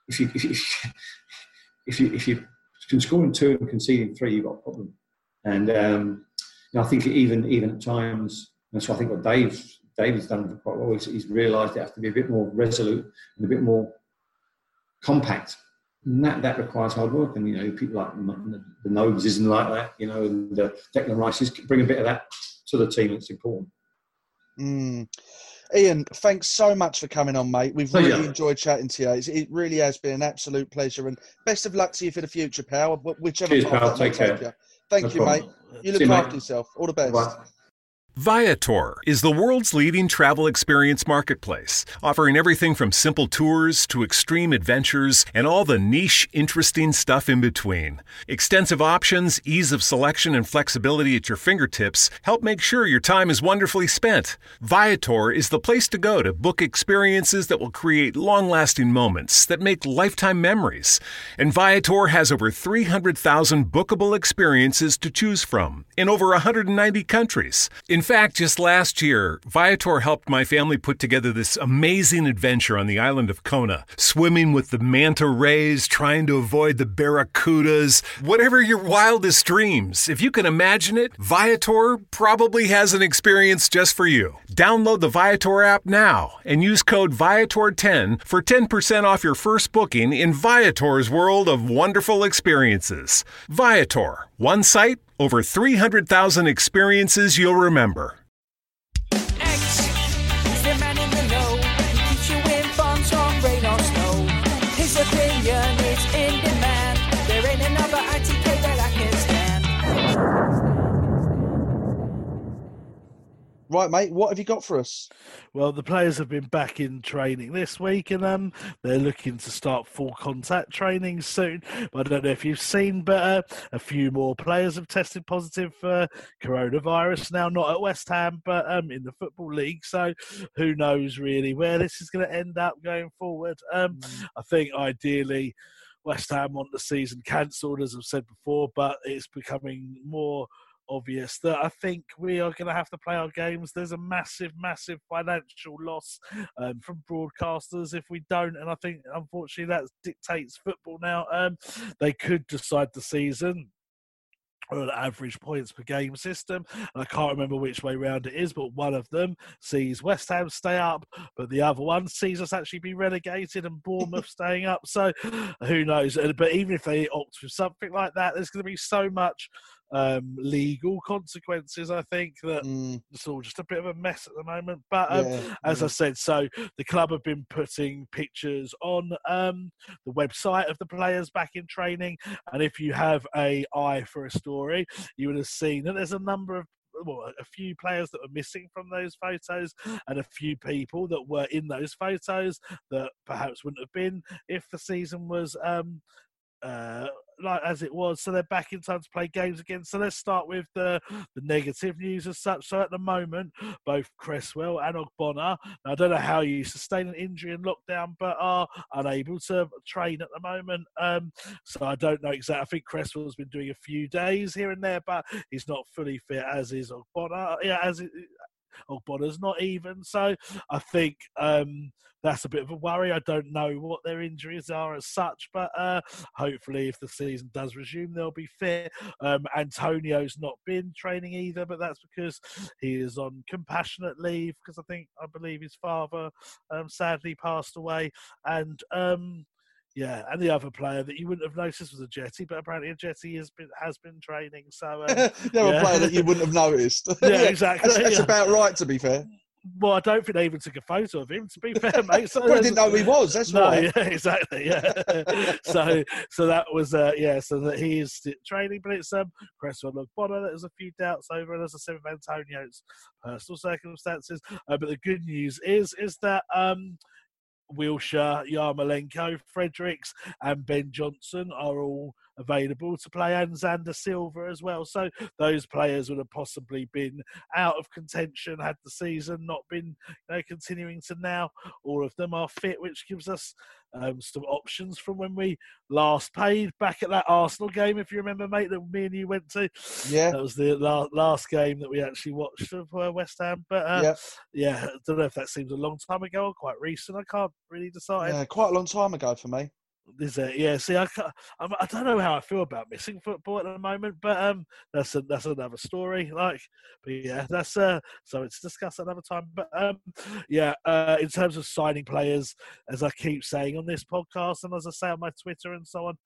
if you if you, if you if you can score in two and concede in three, you've got a problem. And um, you know, I think even even at times, and so I think what Dave David's done quite well. He's, he's realised it has to be a bit more resolute and a bit more compact. And that, that requires hard work. And, you know, people like the, the Nobes isn't like that, you know, and uh, Declan Rice is bring a bit of that to the team. It's important. Mm. Iain, thanks so much for coming on, mate. We've really yeah. enjoyed chatting to you. It really has been an absolute pleasure, and best of luck to you for the future, pal. Whichever Cheers, pal. Take care. You. Thank no you, problem. mate. You look See after you, yourself. All the best. Bye. Viator is the world's leading travel experience marketplace, offering everything from simple tours to extreme adventures and all the niche, interesting stuff in between. Extensive options, ease of selection, and flexibility at your fingertips help make sure your time is wonderfully spent. Viator is the place to go to book experiences that will create long lasting moments that make lifetime memories. And Viator has over 300,000 bookable experiences to choose from in over 190 countries. In fact, just last year, Viator helped my family put together this amazing adventure on the island of Kona, swimming with the manta rays, trying to avoid the barracudas, whatever your wildest dreams. If you can imagine it, Viator probably has an experience just for you. Download the Viator app now and use code Viator10 for 10% off your first booking in Viator's world of wonderful experiences. Viator, one site, over 300,000 experiences you'll remember. Right, mate, what have you got for us? Well, the players have been back in training this week and um, they're looking to start full contact training soon. But I don't know if you've seen, but uh, a few more players have tested positive for coronavirus now, not at West Ham, but um, in the Football League. So who knows really where this is going to end up going forward. Um, mm. I think ideally. West Ham want the season cancelled, as I've said before, but it's becoming more obvious that I think we are going to have to play our games. There's a massive, massive financial loss um, from broadcasters if we don't, and I think unfortunately that dictates football now. Um, they could decide the season or an average points per game system. And I can't remember which way round it is, but one of them sees West Ham stay up, but the other one sees us actually be relegated and Bournemouth staying up. So who knows? But even if they opt for something like that, there's going to be so much um, legal consequences. I think that mm. it's all just a bit of a mess at the moment. But um, yeah, as yeah. I said, so the club have been putting pictures on um, the website of the players back in training, and if you have a eye for a story, you would have seen that there's a number of well, a few players that were missing from those photos and a few people that were in those photos that perhaps wouldn't have been if the season was um, uh, like as it was, so they're back in time to play games again. So let's start with the the negative news as such. So at the moment, both Cresswell and Ogbonna, I don't know how you sustain an injury in lockdown, but are unable to train at the moment. Um, so I don't know exactly. I think Cresswell's been doing a few days here and there, but he's not fully fit as is Ogbonna. Yeah, as it, Ogbonna's not even. So I think um, that's a bit of a worry. I don't know what their injuries are as such, but uh, hopefully, if the season does resume, they'll be fit. Um, Antonio's not been training either, but that's because he is on compassionate leave because I think I believe his father um, sadly passed away, and um, yeah, and the other player that you wouldn't have noticed was Ajeti, but apparently Ajeti has been has been training. So um, the other yeah. player that you wouldn't have noticed. Yeah, exactly. That's, that's yeah. about right, to be fair. Well, I don't think they even took a photo of him. To be fair, mate. So Well, I didn't know who he was. That's no, why. yeah, exactly. Yeah. so, so that was uh, yeah. So that he is training, but it's um, Cresswell Ogbonna. There's a few doubts over, and as I said with Antonio's personal circumstances. Uh, but the good news is is that um, Wilshere, Yarmolenko, Fredericks, and Ben Johnson are all available to play, and Xander Silva as well. So those players would have possibly been out of contention had the season not been you know, continuing to now. All of them are fit, which gives us um, some options from when we last paid back at that Arsenal game, if you remember, mate, that me and you went to. Yeah. That was the la- last game that we actually watched of uh, West Ham. But uh, Yeah. yeah, I don't know if that seems a long time ago or quite recent. I can't really decide. Yeah, quite a long time ago for me. Is it? Yeah. See, I, I'm, I don't know how I feel about missing football at the moment, but um, that's a, that's another story. Like, but yeah, that's uh, so it's discussed another time. But um, yeah, uh, in terms of signing players, as I keep saying on this podcast, and as I say on my Twitter and so on,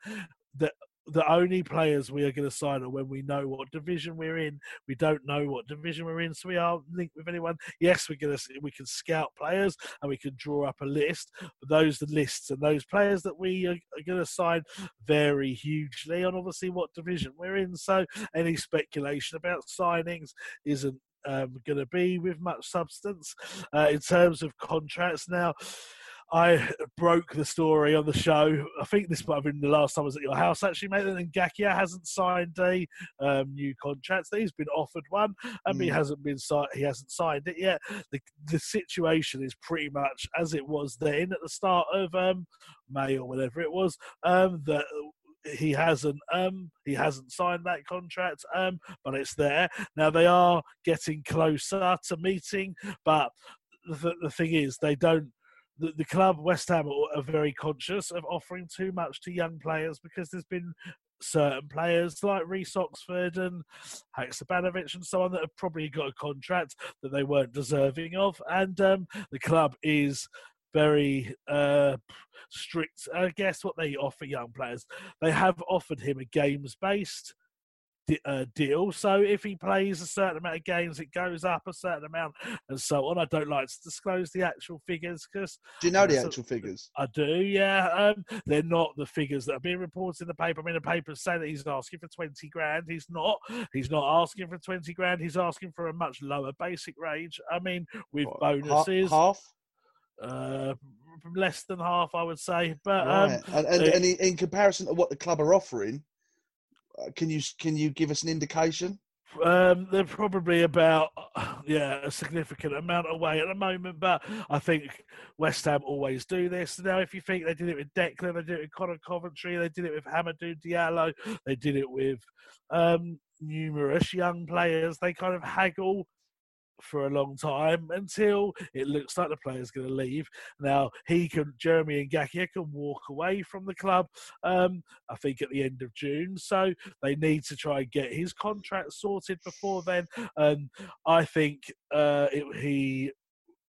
that the only players we are going to sign are when we know what division we're in. We don't know what division we're in, so we aren't linked with anyone. Yes, we're going to we can scout players and we can draw up a list. But those the lists and those players that we are, going to sign vary hugely on obviously what division we're in. So any speculation about signings isn't um, going to be with much substance uh, in terms of contracts now. I broke the story on the show. I think this might have been the last time I was at your house, actually, mate. And Ngakia hasn't signed a um, new contract. He's been offered one, and he Mm. hasn't been si- he hasn't signed it yet. The the situation is pretty much as it was then at the start of um, May or whatever it was. Um, that he hasn't um he hasn't signed that contract um but it's there now they are getting closer to meeting but the, the thing is they don't the, the club West Ham are, very conscious of offering too much to young players because there's been certain players like Reece Oxford and Haksabanovic and so on that have probably got a contract that they weren't deserving of and um, the club is very uh, strict, I guess, what they offer young players. They have offered him a games based uh, deal. So if he plays a certain amount of games, it goes up a certain amount and so on. I don't like to disclose the actual figures because. Do you know the actual figures? I do, yeah. Um, they're not the figures that are being reported in the paper. I mean, the papers say that he's asking for 20 grand. He's not. He's not asking for 20 grand. He's asking for a much lower basic range. I mean, with What, bonuses. Half? Uh, less than half, I would say. But Right. um, and and, and in, comparison to what the club are offering, can you can you give us an indication? Um, they're probably about yeah a significant amount away at the moment, but I think West Ham always do this. Now, if you think they did it with Declan, they did it with Conor Coventry, they did it with Amadou Diallo, they did it with um, numerous young players. They kind of haggle for a long time until it looks like the player's going to leave. Now he can, Jeremy Ngakia can walk away from the club. Um, I think at the end of June, so they need to try and get his contract sorted before then. And I think uh, it, he.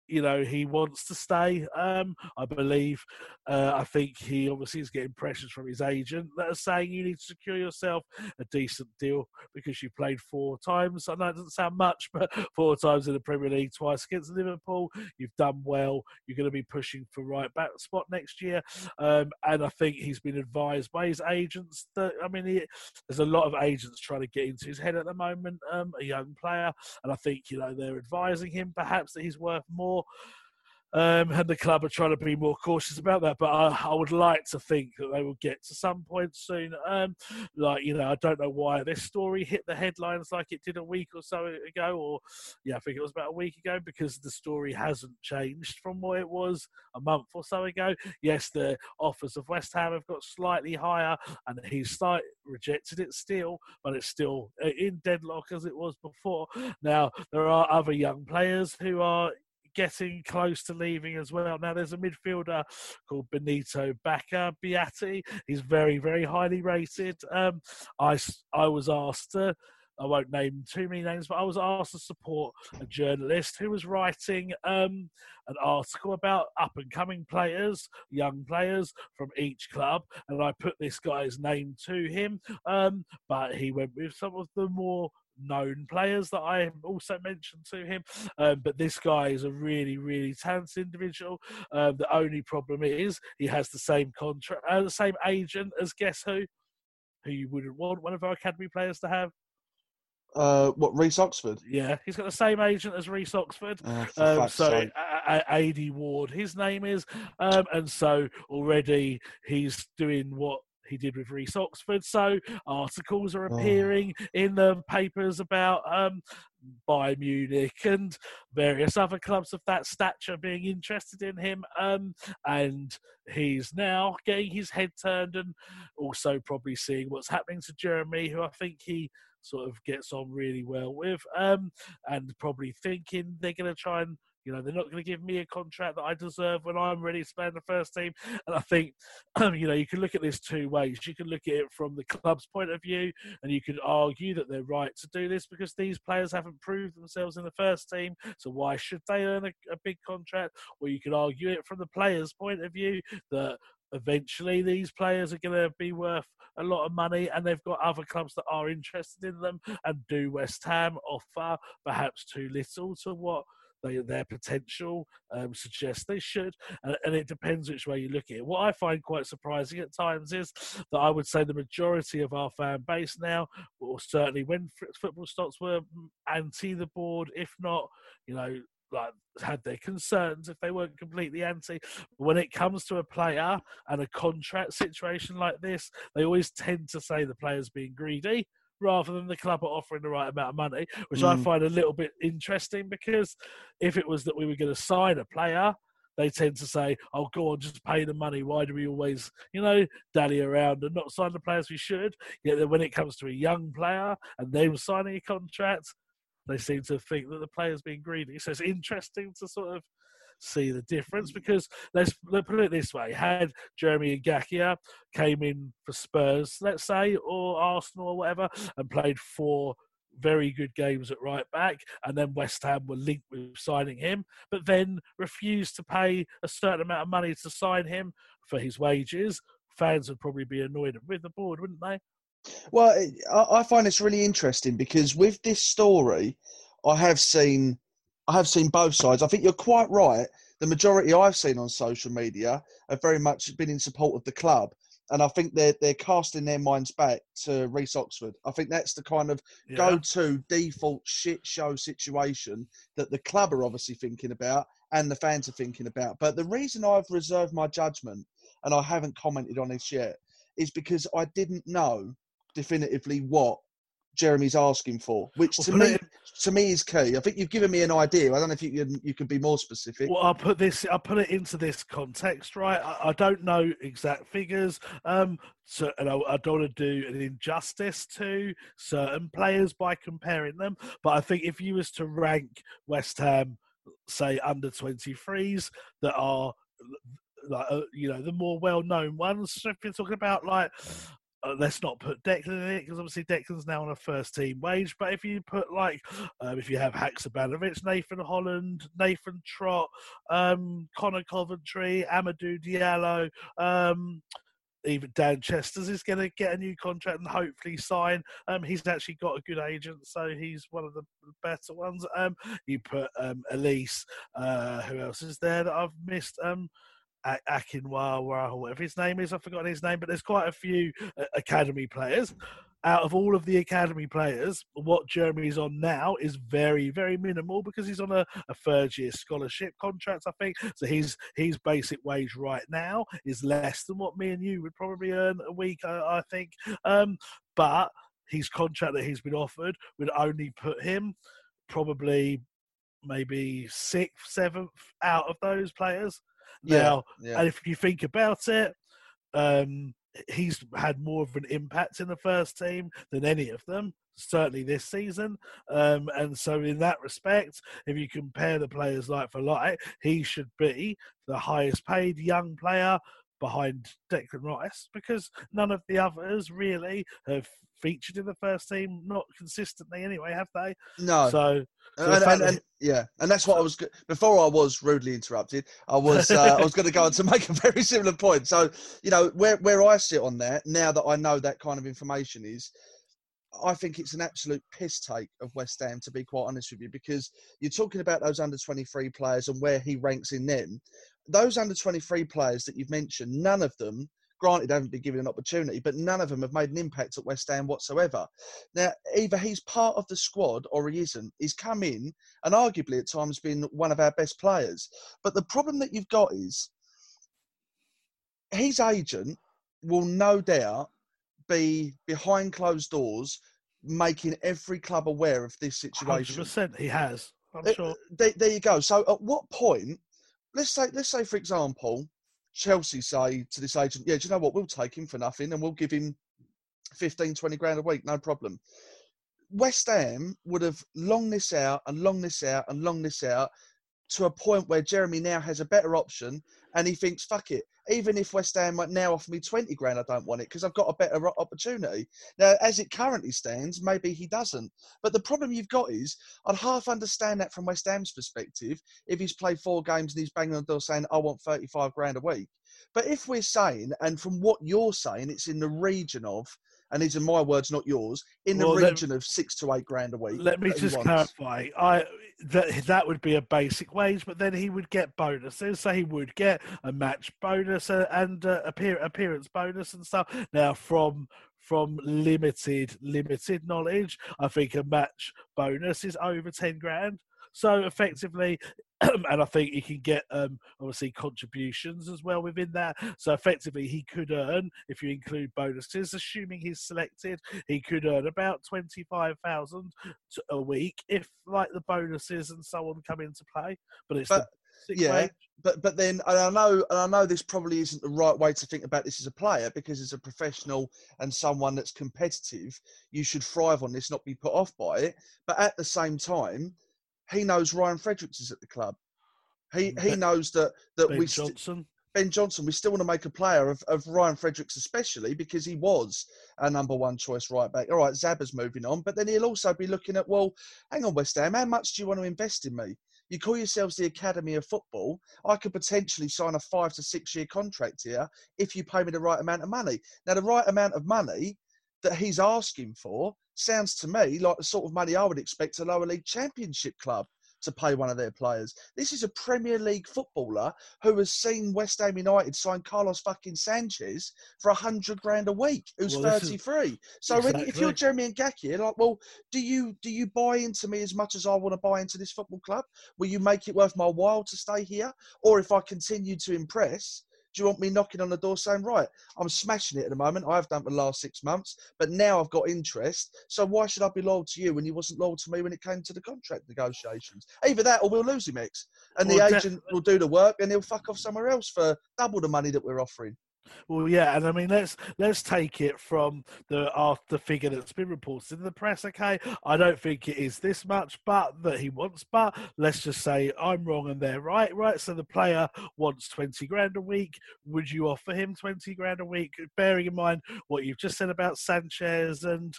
You know he wants to stay. Um, I believe. Uh, I think he obviously is getting pressures from his agent that are saying you need to secure yourself a decent deal because you played four times. I know it doesn't sound much, but four times in the Premier League, twice against Liverpool. You've done well. You're going to be pushing for right back spot next year. Um, and I think he's been advised by his agents that, I mean, he, there's a lot of agents trying to get into his head at the moment, um, a young player. And I think, you know, they're advising him perhaps that he's worth more. Um, and the club are trying to be more cautious about that, but I, I would like to think that they will get to some point soon. Um, like you know, I don't know why this story hit the headlines like it did a week or so ago, or yeah, I think it was about a week ago because the story hasn't changed from what it was a month or so ago. Yes, the offers of West Ham have got slightly higher, and he's rejected it still, but it's still uh, in deadlock as it was before. Now there are other young players who are getting close to leaving as well. Now, there's a midfielder called Benito Bacca Beatti. He's very, very highly rated. Um, I, I was asked to I won't name too many names, but I was asked to support a journalist who was writing um, an article about up and coming players, young players from each club, and I put this guy's name to him, um, but he went with some of the more known players that I also mentioned to him. Um, but this guy is a really, really talented individual. Um, the only problem is he has the same contract, uh, the same agent as guess who, who you wouldn't want one of our academy players to have. Uh, what Reece Oxford? Yeah, he's got the same agent as Reece Oxford. Oh, um, so Aidy Ward, his name is, um, and so already he's doing what he did with Reece Oxford. So articles are oh. appearing oh. in the papers about um, Bayern Munich and various other clubs of that stature being interested in him. Um, and he's now getting his head turned and also probably seeing what's happening to Jeremy, who I think he sort of gets on really well with, um, and probably thinking they're going to try and you know, they're not going to give me a contract that I deserve when I'm ready to play in the first team. And I think, you know, you can look at this two ways. You can look at it from the club's point of view, and you could argue that they're right to do this because these players haven't proved themselves in the first team. So why should they earn a, a big contract? Or you could argue it from the players' point of view that eventually these players are going to be worth a lot of money and they've got other clubs that are interested in them and do West Ham offer perhaps too little to what they, their potential um, suggests they should, and, and, it depends which way you look at it. What I find quite surprising at times is that I would say the majority of our fan base now, or certainly when football stocks were anti the board, if not, you know, like had their concerns if they weren't completely anti. When it comes to a player and a contract situation like this, they always tend to say the player's being greedy rather than the club are offering the right amount of money, which mm. I find a little bit interesting because if it was that we were going to sign a player, they tend to say, "Oh, go on, just pay the money. Why do we always, you know, dally around and not sign the players we should?" Yet when it comes to a young player and them signing a contract, they seem to think that the player's being greedy. So it's interesting to sort of see the difference because let's, let's put it this way: had Jeremy Ngakia came in for Spurs, let's say, or Arsenal or whatever, and played four very good games at right back, and then West Ham were linked with signing him, but then refused to pay a certain amount of money to sign him for his wages. Fans would probably be annoyed with the board, wouldn't they? Well, I find this really interesting because with this story, I have seen I have seen both sides. I think you're quite right. The majority I've seen on social media have very much been in support of the club. And I think they're they're casting their minds back to Reece Oxford. I think that's the kind of yeah. go-to default shit show situation that the club are obviously thinking about and the fans are thinking about. But the reason I've reserved my judgment and I haven't commented on this yet is because I didn't know definitively what Jeremy's asking for, which to me to me is key. I think you've given me an idea. I don't know if you can you can be more specific. Well, I'll put this. I'll put it into this context, right? I, I don't know exact figures. Um, so, and I, I don't want to do an injustice to certain players by comparing them. But I think if you was to rank West Ham, say under 23s that are like uh, you know the more well-known ones. So if you're talking about like uh, let's not put Declan in it because obviously Declan's now on a first team wage. But if you put like, um, if you have Haksabanovic, Nathan Holland, Nathan Trott, um, Conor Coventry, Amadou Diallo, um, even Dan Chesters is going to get a new contract and hopefully sign. Um, he's actually got a good agent, so he's one of the better ones. Um, you put um, Elise. Uh, who else is there that I've missed? Um, Akinwa, whatever his name is. I've forgotten his name, but there's quite a few uh, academy players. Out of all of the academy players, what Jeremy's on now is very, very minimal because he's on a, a third year scholarship contract, I think. So his his basic wage right now is less than what me and you would probably earn a week, I, I think. Um, but his contract that he's been offered would only put him probably maybe sixth, seventh out of those players. Yeah, now, yeah. and if you think about it, um, he's had more of an impact in the first team than any of them, certainly this season. Um, and so, in that respect, if you compare the players like for like, he should be the highest paid young player behind Declan Rice because none of the others really have featured in the first team, not consistently anyway, have they? No. So, so and, and, and, yeah, and that's what I was before I was rudely interrupted. I was uh, I was going to go on to make a very similar point. So you know where where I sit on that now that I know that kind of information is. I think it's an absolute piss take of West Ham, to be quite honest with you, because you're talking about those under 23 players and where he ranks in them. Those under 23 players that you've mentioned, none of them granted haven't been given an opportunity, but none of them have made an impact at West Ham whatsoever. Now, either he's part of the squad or he isn't. He's come in and arguably at times been one of our best players. But the problem that you've got is his agent will no doubt be behind closed doors making every club aware of this situation. 100% he has. I'm Uh, sure. There, there you go. So at what point, let's say, let's say for example, Chelsea say to this agent, yeah, do you know what? We'll take him for nothing and we'll give him 15, 20 grand a week, no problem. West Ham would have long this out and long this out and long this out to a point where Jeremy now has a better option and he thinks, fuck it. Even if West Ham might now offer me 20 grand, I don't want it because I've got a better opportunity. Now, as it currently stands, maybe he doesn't. But the problem you've got is, I'd half understand that from West Ham's perspective if he's played four games and he's banging on the door saying, I want 35 grand a week. But if we're saying, and from what you're saying, it's in the region of, and these are my words, not yours, in the Well, let- region of six to eight grand a week. Let me just wants. clarify. I that that would be a basic wage, but then he would get bonuses. So he would get a match bonus uh, and uh, appear, appearance bonus and stuff. Now, from from limited limited knowledge, I think a match bonus is over ten grand. So effectively, and I think he can get um, obviously contributions as well within that. So effectively, he could earn, if you include bonuses, assuming he's selected, he could earn about twenty five thousand a week if like the bonuses and so on come into play. But it's But yeah, but but then and I know and I know this probably isn't the right way to think about this as a player because as a professional and someone that's competitive, you should thrive on this, not be put off by it. But at the same time, he knows Ryan Fredericks is at the club. He he knows that that Ben we st- Johnson. Ben Johnson, we still want to make a player of, of Ryan Fredericks, especially because he was our number one choice right back. All right, Zaba's moving on, but then he'll also be looking at, well, hang on, West Ham, how much do you want to invest in me? You call yourselves the Academy of Football. I could potentially sign a five to six year contract here if you pay me the right amount of money. Now, the right amount of money that he's asking for sounds to me like the sort of money I would expect a lower league championship club to pay one of their players. This is a Premier League footballer who has seen West Ham United sign Carlos fucking Sanchez for a hundred grand a week, who's Well, this is- 33. So when, if you're Jeremy Exactly. Jeremy Ngakia, like, well, do you do you buy into me as much as I want to buy into this football club? Will you make it worth my while to stay here? Or if I continue to impress, do you want me knocking on the door saying, right, I'm smashing it at the moment. I've done for the last six months, but now I've got interest. So why should I be loyal to you when you wasn't loyal to me when it came to the contract negotiations? Either that or we'll lose him, Ex. And Well, the agent will do the work and he'll fuck off somewhere else for double the money that we're offering. Well, yeah, and I mean, let's let's take it from the uh, after figure that's been reported in the press. Okay, I don't think it is this much, but that he wants. But let's just say I'm wrong and they're right. Right, so the player wants twenty grand a week. Would you offer him twenty grand a week, bearing in mind what you've just said about Sanchez and?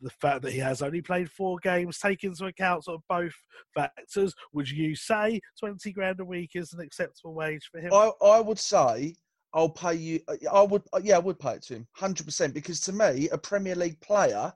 The fact that he has only played four games, take into account sort of both factors. Would you say twenty grand a week is an acceptable wage for him? I, I would say I'll pay you. Uh, I would, uh, yeah, I would pay it to him, hundred percent. Because to me, a Premier League player,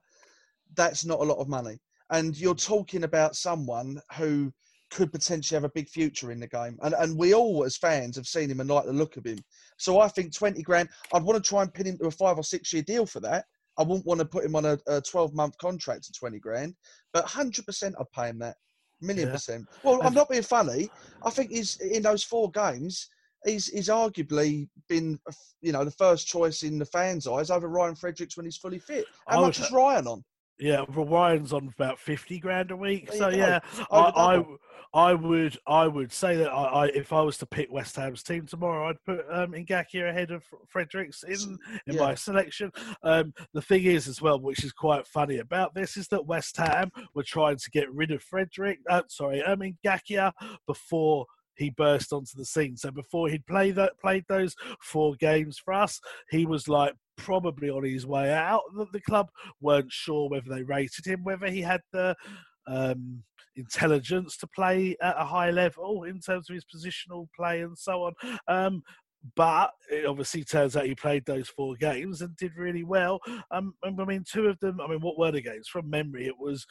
that's not a lot of money. And you're talking about someone who could potentially have a big future in the game. And and we all, as fans, have seen him and like the look of him. So I think twenty grand. I'd want to try and pin him to a five or six year deal for that. I wouldn't want to put him on a, a 12 month contract to 20 grand, but 100% I'd pay him that. Million Yeah. percent. Well, I'm not being funny. I think he's in those four games. He's he's arguably been, you know, the first choice in the fans' eyes over Ryan Fredericks when he's fully fit. How much is Ryan on? Yeah, well, Ryan's on about fifty grand a week. There So yeah, I, I. I would, I would say that I, I, if I was to pick West Ham's team tomorrow, I'd put um, Ngakia ahead of Fredericks in in Yeah. my selection. Um, the thing is, as well, which is quite funny about this, is that West Ham were trying to get rid of Frederick. Uh, sorry, um, Ngakia before he burst onto the scene. So before he'd that played those four games for us, he was like probably on his way out. The, the club weren't sure whether they rated him, whether he had the um, intelligence to play at a high level in terms of his positional play and so on. Um, but it obviously turns out he played those four games and did really well. Um, I mean, two of them. I mean, what were the games? From memory, it was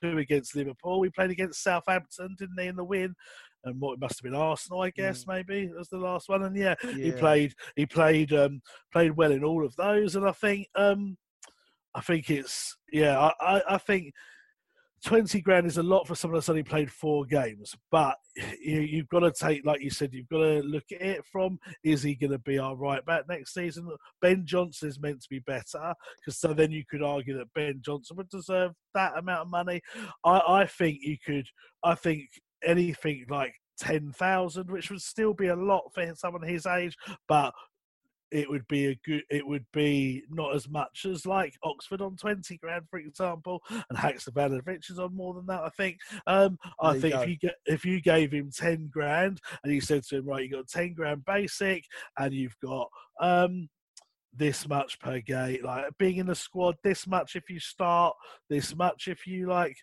two against Liverpool. We played against Southampton, didn't they, in the win? And what it must have been Arsenal, I guess, mm. maybe was the last one. And yeah, yeah. he played. He played. Um, played well in all of those. And I think. Um, I think it's yeah. I, I, I think 20 grand is a lot for someone that's only played four games, but you, have got to take, like you said, you've got to look at it from is he going to be our right back next season? Ben Johnson is meant to be better because so then you could argue that Ben Johnson would deserve that amount of money. I, I think you could, I think anything like 10,000, which would still be a lot for someone his age, but it would be a good it would be not as much as like Oxford on 20 grand for example and Hacks Haksabanovic is on more than that I think. Um, I think if you get if you gave him 10 grand and you said to him right you got 10 grand basic and you've got um, this much per gate, like being in the squad this much if you start this much if you like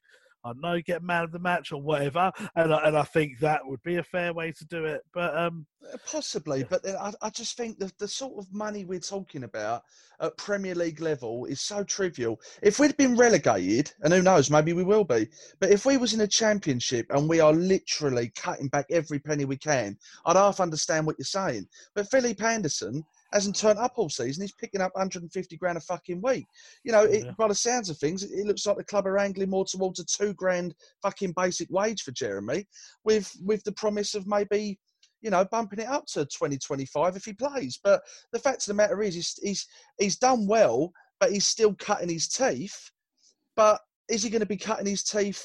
I don't know, get man of the match or whatever. And I, and I think that would be a fair way to do it. But um, uh, possibly, yeah. but I, I just think the the sort of money we're talking about at Premier League level is so trivial. If we'd been relegated, and who knows, maybe we will be, but if we was in a championship and we are literally cutting back every penny we can, I'd half understand what you're saying. But Felipe Anderson hasn't turned up all season. He's picking up 150 grand a fucking week. You know, it, yeah. by the sounds of things, it, it, looks like the club are angling more towards a two grand fucking basic wage for Jeremy, with with the promise of maybe. You know, bumping it up to 2025 if he plays. But the fact of the matter is, he's, he's, he's done well, but he's still cutting his teeth. But is he going to be cutting his teeth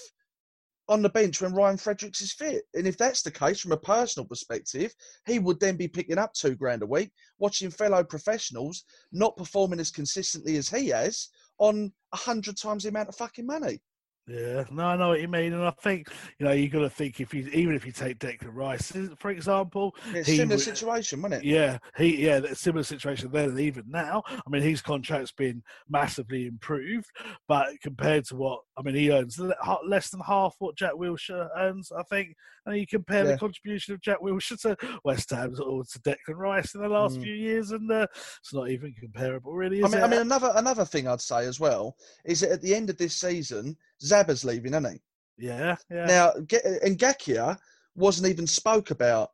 on the bench when Ryan Fredericks is fit. And if that's the case, from a personal perspective, he would then be picking up two grand a week, watching fellow professionals not performing as consistently as he has on a hundred times the amount of fucking money. Yeah, no, I know what you mean, and I think you know you got to think if you even if you take Declan Rice for example, yeah, similar situation, wasn't it? Yeah, he yeah, similar situation then and even now. I mean, his contract's been massively improved, but compared to what I mean, he earns less than half what Jack Wilshere earns, I think. And you compare yeah. the contribution of Jack Wilshere to West Ham or to Declan Rice in the last mm. few years, and uh, it's not even comparable, really. I mean, I mean, another another thing I'd say as well is that at the end of this season Zaba's leaving, isn't he? Yeah, yeah. Now, Ngakia wasn't even spoke about,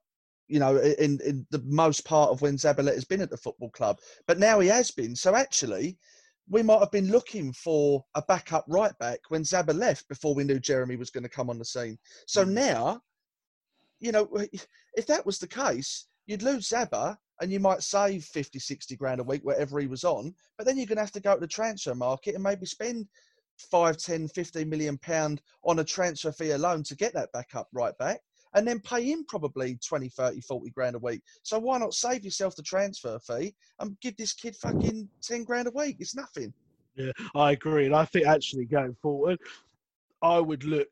you know, in, in the most part of when Zabaleta has been at the football club. But now he has been. So actually, we might have been looking for a backup right back when Zaba left before we knew Jeremy was going to come on the scene. So mm. now, you know, if that was the case, you'd lose Zaba and you might save 50, 60 grand a week, wherever he was on. But then you're going to have to go to the transfer market and maybe spend 5, 10, 15 million pound on a transfer fee alone to get that back up right back and then pay him probably 20, 30, 40 grand a week. So why not save yourself the transfer fee and give this kid fucking 10 grand a week? It's nothing. Yeah, I agree. And I think actually going forward, I would look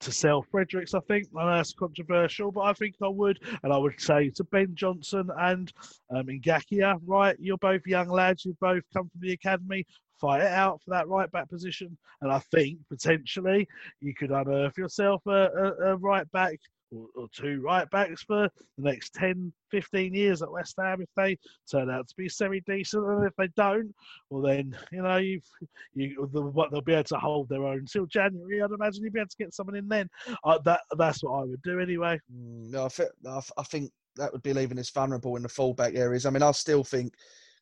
to sell Fredericks, I think. And that's controversial, but I think I would. And I would say to Ben Johnson and um, Ngakia, right, you're both young lads, you've both come from the academy fight it out for that right back position. And I think potentially you could unearth yourself a, a, a right back or, or, two right backs for the next 10, 15 years at West Ham if they turn out to be semi decent. And if they don't, well, then, you know, you've, you, the, what they'll be able to hold their own until January. I'd imagine you'd be able to get someone in then. Uh, that That's what I would do anyway. Mm, no, I, think, I think that would be leaving us vulnerable in the fullback areas. I mean, I still think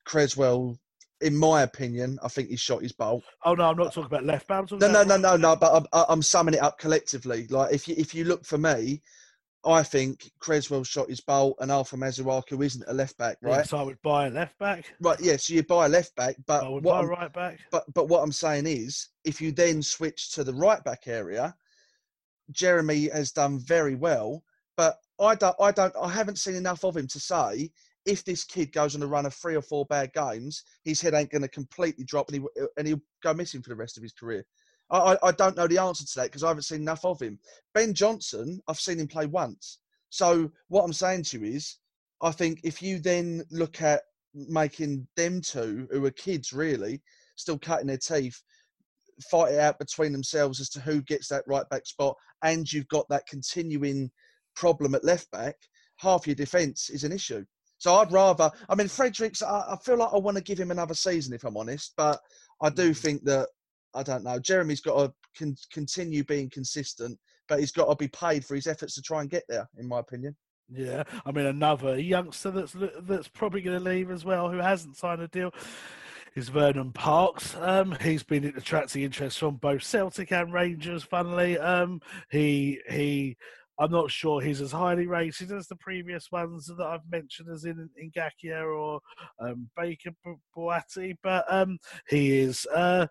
Cresswell in my opinion, I think he shot his bolt. Oh no, I'm not talking about left back. No, no, no, no, no. But I'm, I'm summing it up collectively. Like if you if you look for me, I think Cresswell shot his bolt and Arthur Masuaku isn't a left back, right? so I would buy a left back. Right, yeah. So you buy a left back, but I would buy a right back. But but what I'm saying is, if you then switch to the right back area, Jeremy has done very well. But I don't, I don't, I haven't seen enough of him to say if this kid goes on a run of three or four bad games, his head ain't going to completely drop and, he, and he'll go missing for the rest of his career. I, I don't know the answer to that because I haven't seen enough of him. Ben Johnson, I've seen him play once. So what I'm saying to you is, I think if you then look at making them two, who are kids really, still cutting their teeth, fight it out between themselves as to who gets that right back spot, and you've got that continuing problem at left back, half your defence is an issue. So I'd rather, I mean, Fredericks, I, I feel like I want to give him another season if I'm honest, but I do mm. think that, I don't know, Jeremy's got to con- continue being consistent, but he's got to be paid for his efforts to try and get there, in my opinion. Yeah, I mean another youngster that's that's probably going to leave as well, who hasn't signed a deal, is Veron Parkes. Um, he's been attracting interest from both Celtic and Rangers. Funnily, um, he he. I'm not sure he's as highly rated as the previous ones that I've mentioned, as in Ngakia or um, Baker Boati, but um, he is uh,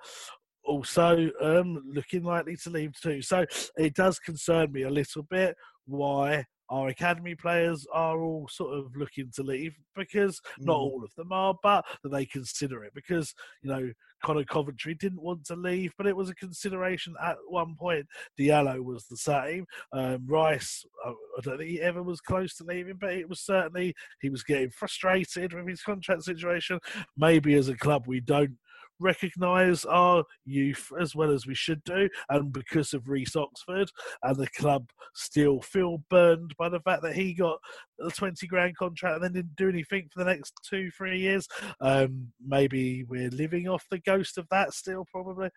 also um, looking likely to leave too. So it does concern me a little bit why our academy players are all sort of looking to leave because not mm. all of them are, but that they consider it because you know Conor Coventry didn't want to leave, but it was a consideration at one point. Diallo was the same. Um, Rice, I don't think he ever was close to leaving, but it was certainly he was getting frustrated with his contract situation. Maybe as a club we don't recognise our youth as well as we should do, and because of Reece Oxford and the club still feel burned by the fact that he got a 20 grand contract and then didn't do anything for the next two, three years. Um, maybe we're living off the ghost of that still, probably.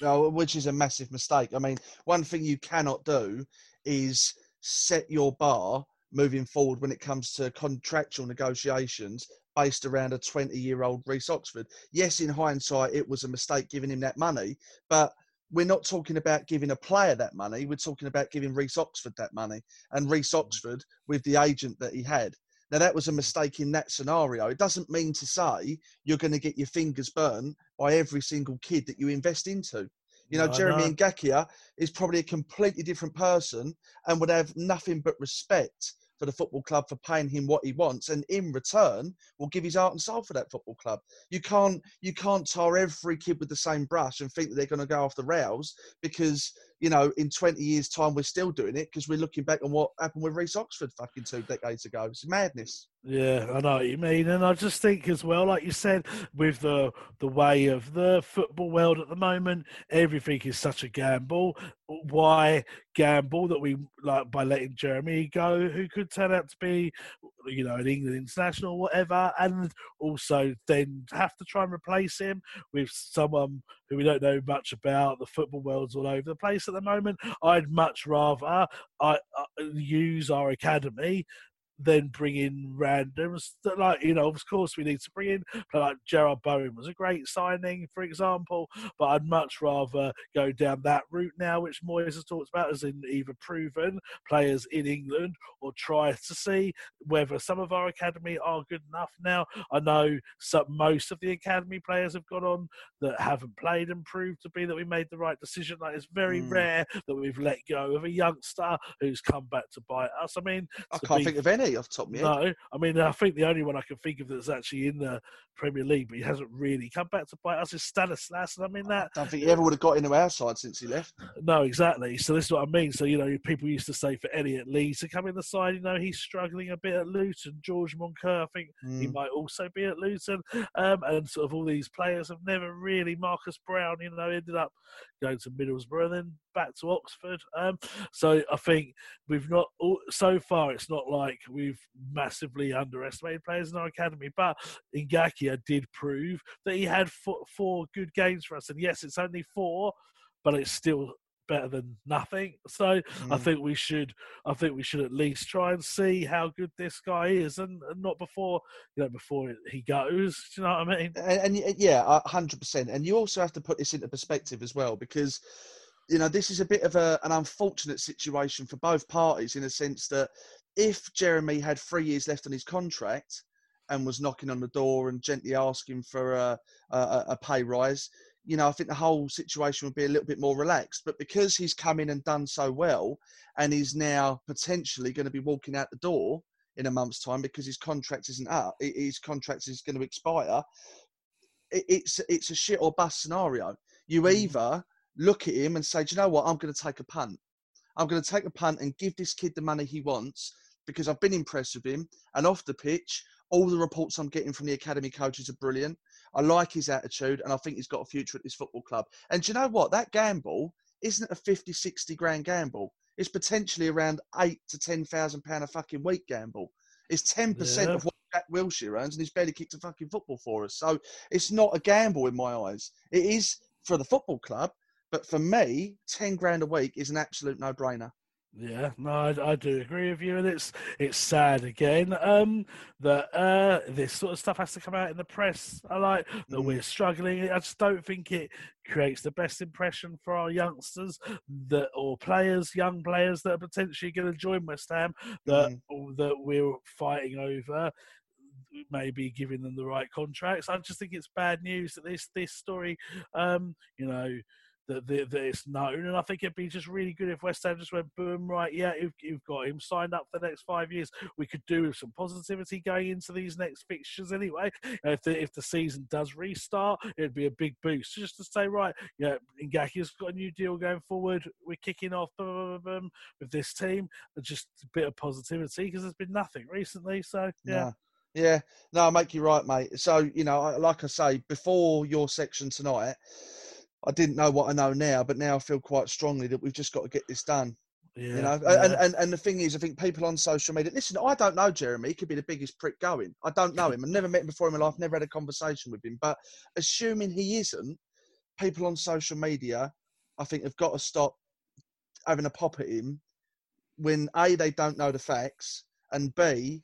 No, which is a massive mistake. I mean, one thing you cannot do is set your bar moving forward when it comes to contractual negotiations based around a 20 year old Reece Oxford. Yes, in hindsight, it was a mistake giving him that money, but we're not talking about giving a player that money. We're talking about giving Reece Oxford that money and Reece mm. Oxford with the agent that he had. Now, that was a mistake in that scenario. It doesn't mean to say you're going to get your fingers burnt by every single kid that you invest into. You know, no, Jeremy know. Ngakia is probably a completely different person and would have nothing but respect for the football club for paying him what he wants, and in return will give his heart and soul for that football club. You can't you can't tar every kid with the same brush and think that they're going to go off the rails because you know in 20 years' time we're still doing it because we're looking back on what happened with Reece Oxford fucking two decades ago. It's madness. Yeah, I know what you mean, and I just think as well, like you said, with the the way of the football world at the moment, everything is such a gamble. Why gamble that we like by letting Jeremy go, who could turn out to be, you know, an England international, or whatever, and also then have to try and replace him with someone who we don't know much about. The football world's all over the place at the moment. I'd much rather I, I use our academy then bring in randoms that like you know of course we need to bring in but like Jarrod Bowen was a great signing for example but I'd much rather go down that route now which Moyes has talked about as in either proven players in England or try to see whether some of our academy are good enough. Now I know some most of the academy players have gone on that haven't played and proved to be that we made the right decision. Like it's very mm. rare that we've let go of a youngster who's come back to bite us. I mean I can't think of any off top me. No, I mean I think the only one I can think of that's actually in the Premier League, but he hasn't really come back to bite us is Stanislas, and I mean that. I don't think he ever would have got into our side since he left. No, exactly. So this is what I mean. So you know, people used to say for Elliot Lee to come in the side, you know, he's struggling a bit at Luton. George Moncur, I think mm. he hmm. might also be at Luton, um, and sort of all these players have never really. Marcus Browne, you know, ended up going to Middlesbrough, and then back to Oxford. Um, so I think we've not so far. It's not like we've massively underestimated players in our academy, but Ngakia did prove that he had four, four good games for us. And yes, it's only four, but it's still better than nothing. So mm. I think we should I think we should at least try and see how good this guy is and, and not before you know before he goes. Do you know what I mean? And, and yeah, hundred percent. And you also have to put this into perspective as well because you know this is a bit of a, an unfortunate situation for both parties in a sense that if Jeremy had three years left on his contract and was knocking on the door and gently asking for a, a, a pay rise, you know, I think the whole situation would be a little bit more relaxed. But because he's come in and done so well, and he's now potentially going to be walking out the door in a month's time because his contract isn't up, his contract is going to expire. It's it's a shit or bust scenario. You mm. either look at him and say, Do you know what? I'm going to take a punt. I'm going to take a punt and give this kid the money he wants because I've been impressed with him. And off the pitch, all the reports I'm getting from the academy coaches are brilliant. I like his attitude, and I think he's got a future at this football club. And do you know what? That gamble isn't a 50, 60 grand gamble. It's potentially around eight to ten thousand pound a fucking week gamble. It's ten yeah. percent of what Jack Wilshere earns, and he's barely kicked a fucking football for us. So it's not a gamble in my eyes. It is for the football club, but for me, ten grand a week is an absolute no-brainer. Yeah, no, I, I, do agree with you, and it's it's sad again um, that uh, this sort of stuff has to come out in the press. I like that mm. we're struggling. I just don't think it creates the best impression for our youngsters that or players, young players that are potentially going to join West Ham that mm. that we're fighting over maybe giving them the right contracts. I just think it's bad news that this this story, um, you know, that, it's known. And I think it'd be just really good if West Ham just went boom, right? Yeah, you've, you've got him signed up for the next five years. We could do with some positivity going into these next fixtures anyway. If the if the season does restart, it'd be a big boost just to say, right, yeah, Ngakia's got a new deal going forward. We're kicking off boom, boom, boom, with this team. Just a bit of positivity because there's been nothing recently. So yeah. Yeah, no, I make you right, mate. So you know, like I say, before your section tonight, I didn't know what I know now, but now I feel quite strongly that we've just got to get this done. Yeah, you know, yeah. and, and and the thing is, I think people on social media. Listen, I don't know Jeremy. He could be the biggest prick going. I don't know him. I've never met him before in my life. Never had a conversation with him. But assuming he isn't, people on social media, I think, have got to stop having a pop at him when a they don't know the facts, and b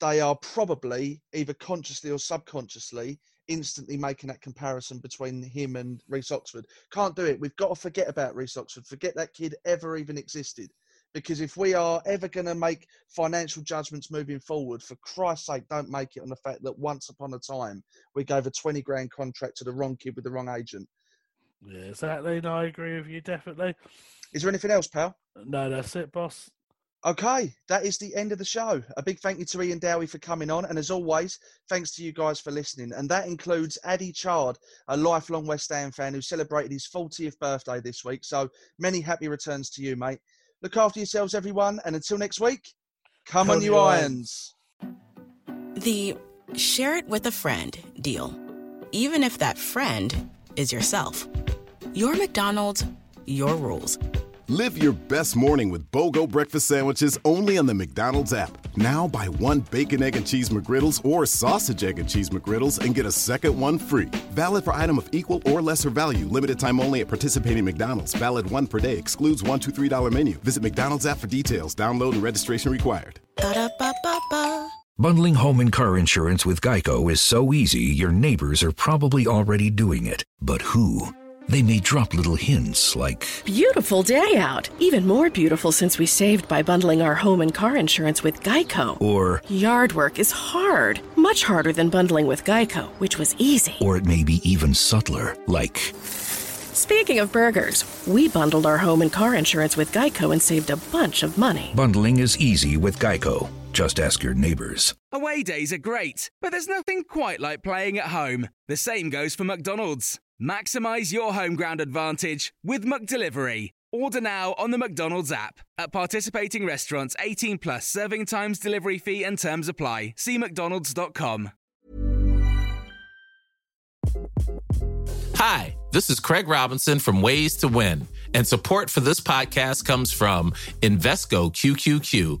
they are probably either consciously or subconsciously instantly making that comparison between him and Reece Oxford. Can't do it. We've got to forget about Reece Oxford, forget that kid ever even existed. Because if we are ever going to make financial judgments moving forward, for Christ's sake, don't make it on the fact that once upon a time we gave a 20 grand contract to the wrong kid with the wrong agent. Yeah, exactly. No, I agree with you, definitely. Is there anything else, pal? No, that's it, boss. Okay, that is the end of the show. A big thank you to Iain Dowie for coming on. And as always, thanks to you guys for listening. And that includes Addy Chard, a lifelong West Ham fan who celebrated his 40th birthday this week. So many happy returns to you, mate. Look after yourselves, everyone. And until next week, come, come on, you irons. The share it with a friend deal. Even if that friend is yourself. Your McDonald's, your rules. Live your best morning with BOGO breakfast sandwiches only on the McDonald's app. Now buy one bacon, egg, and cheese McGriddles or sausage, egg, and cheese McGriddles and get a second one free. Valid for item of equal or lesser value. Limited time only at participating McDonald's. Valid one per day. Excludes one one, two, three dollar menu. Visit McDonald's app for details. Download and registration required. Ba-da-ba-ba-ba. Bundling home and car insurance with Geico is so easy, your neighbors are probably already doing it. But who? They may drop little hints like Beautiful day out. Even more beautiful since we saved by bundling our home and car insurance with Geico. Or Yard work is hard. Much harder than bundling with Geico, which was easy. Or it may be even subtler, like Speaking of burgers, we bundled our home and car insurance with Geico and saved a bunch of money. Bundling is easy with Geico. Just ask your neighbors. Away days are great, but there's nothing quite like playing at home. The same goes for McDonald's. Maximize your home ground advantage with McDelivery. Order now on the McDonald's app. At participating restaurants, 18 plus serving times, delivery fee, and terms apply. See McDonald's.com. Hi, this is Craig Robinson from Ways to Win, and support for this podcast comes from Invesco QQQ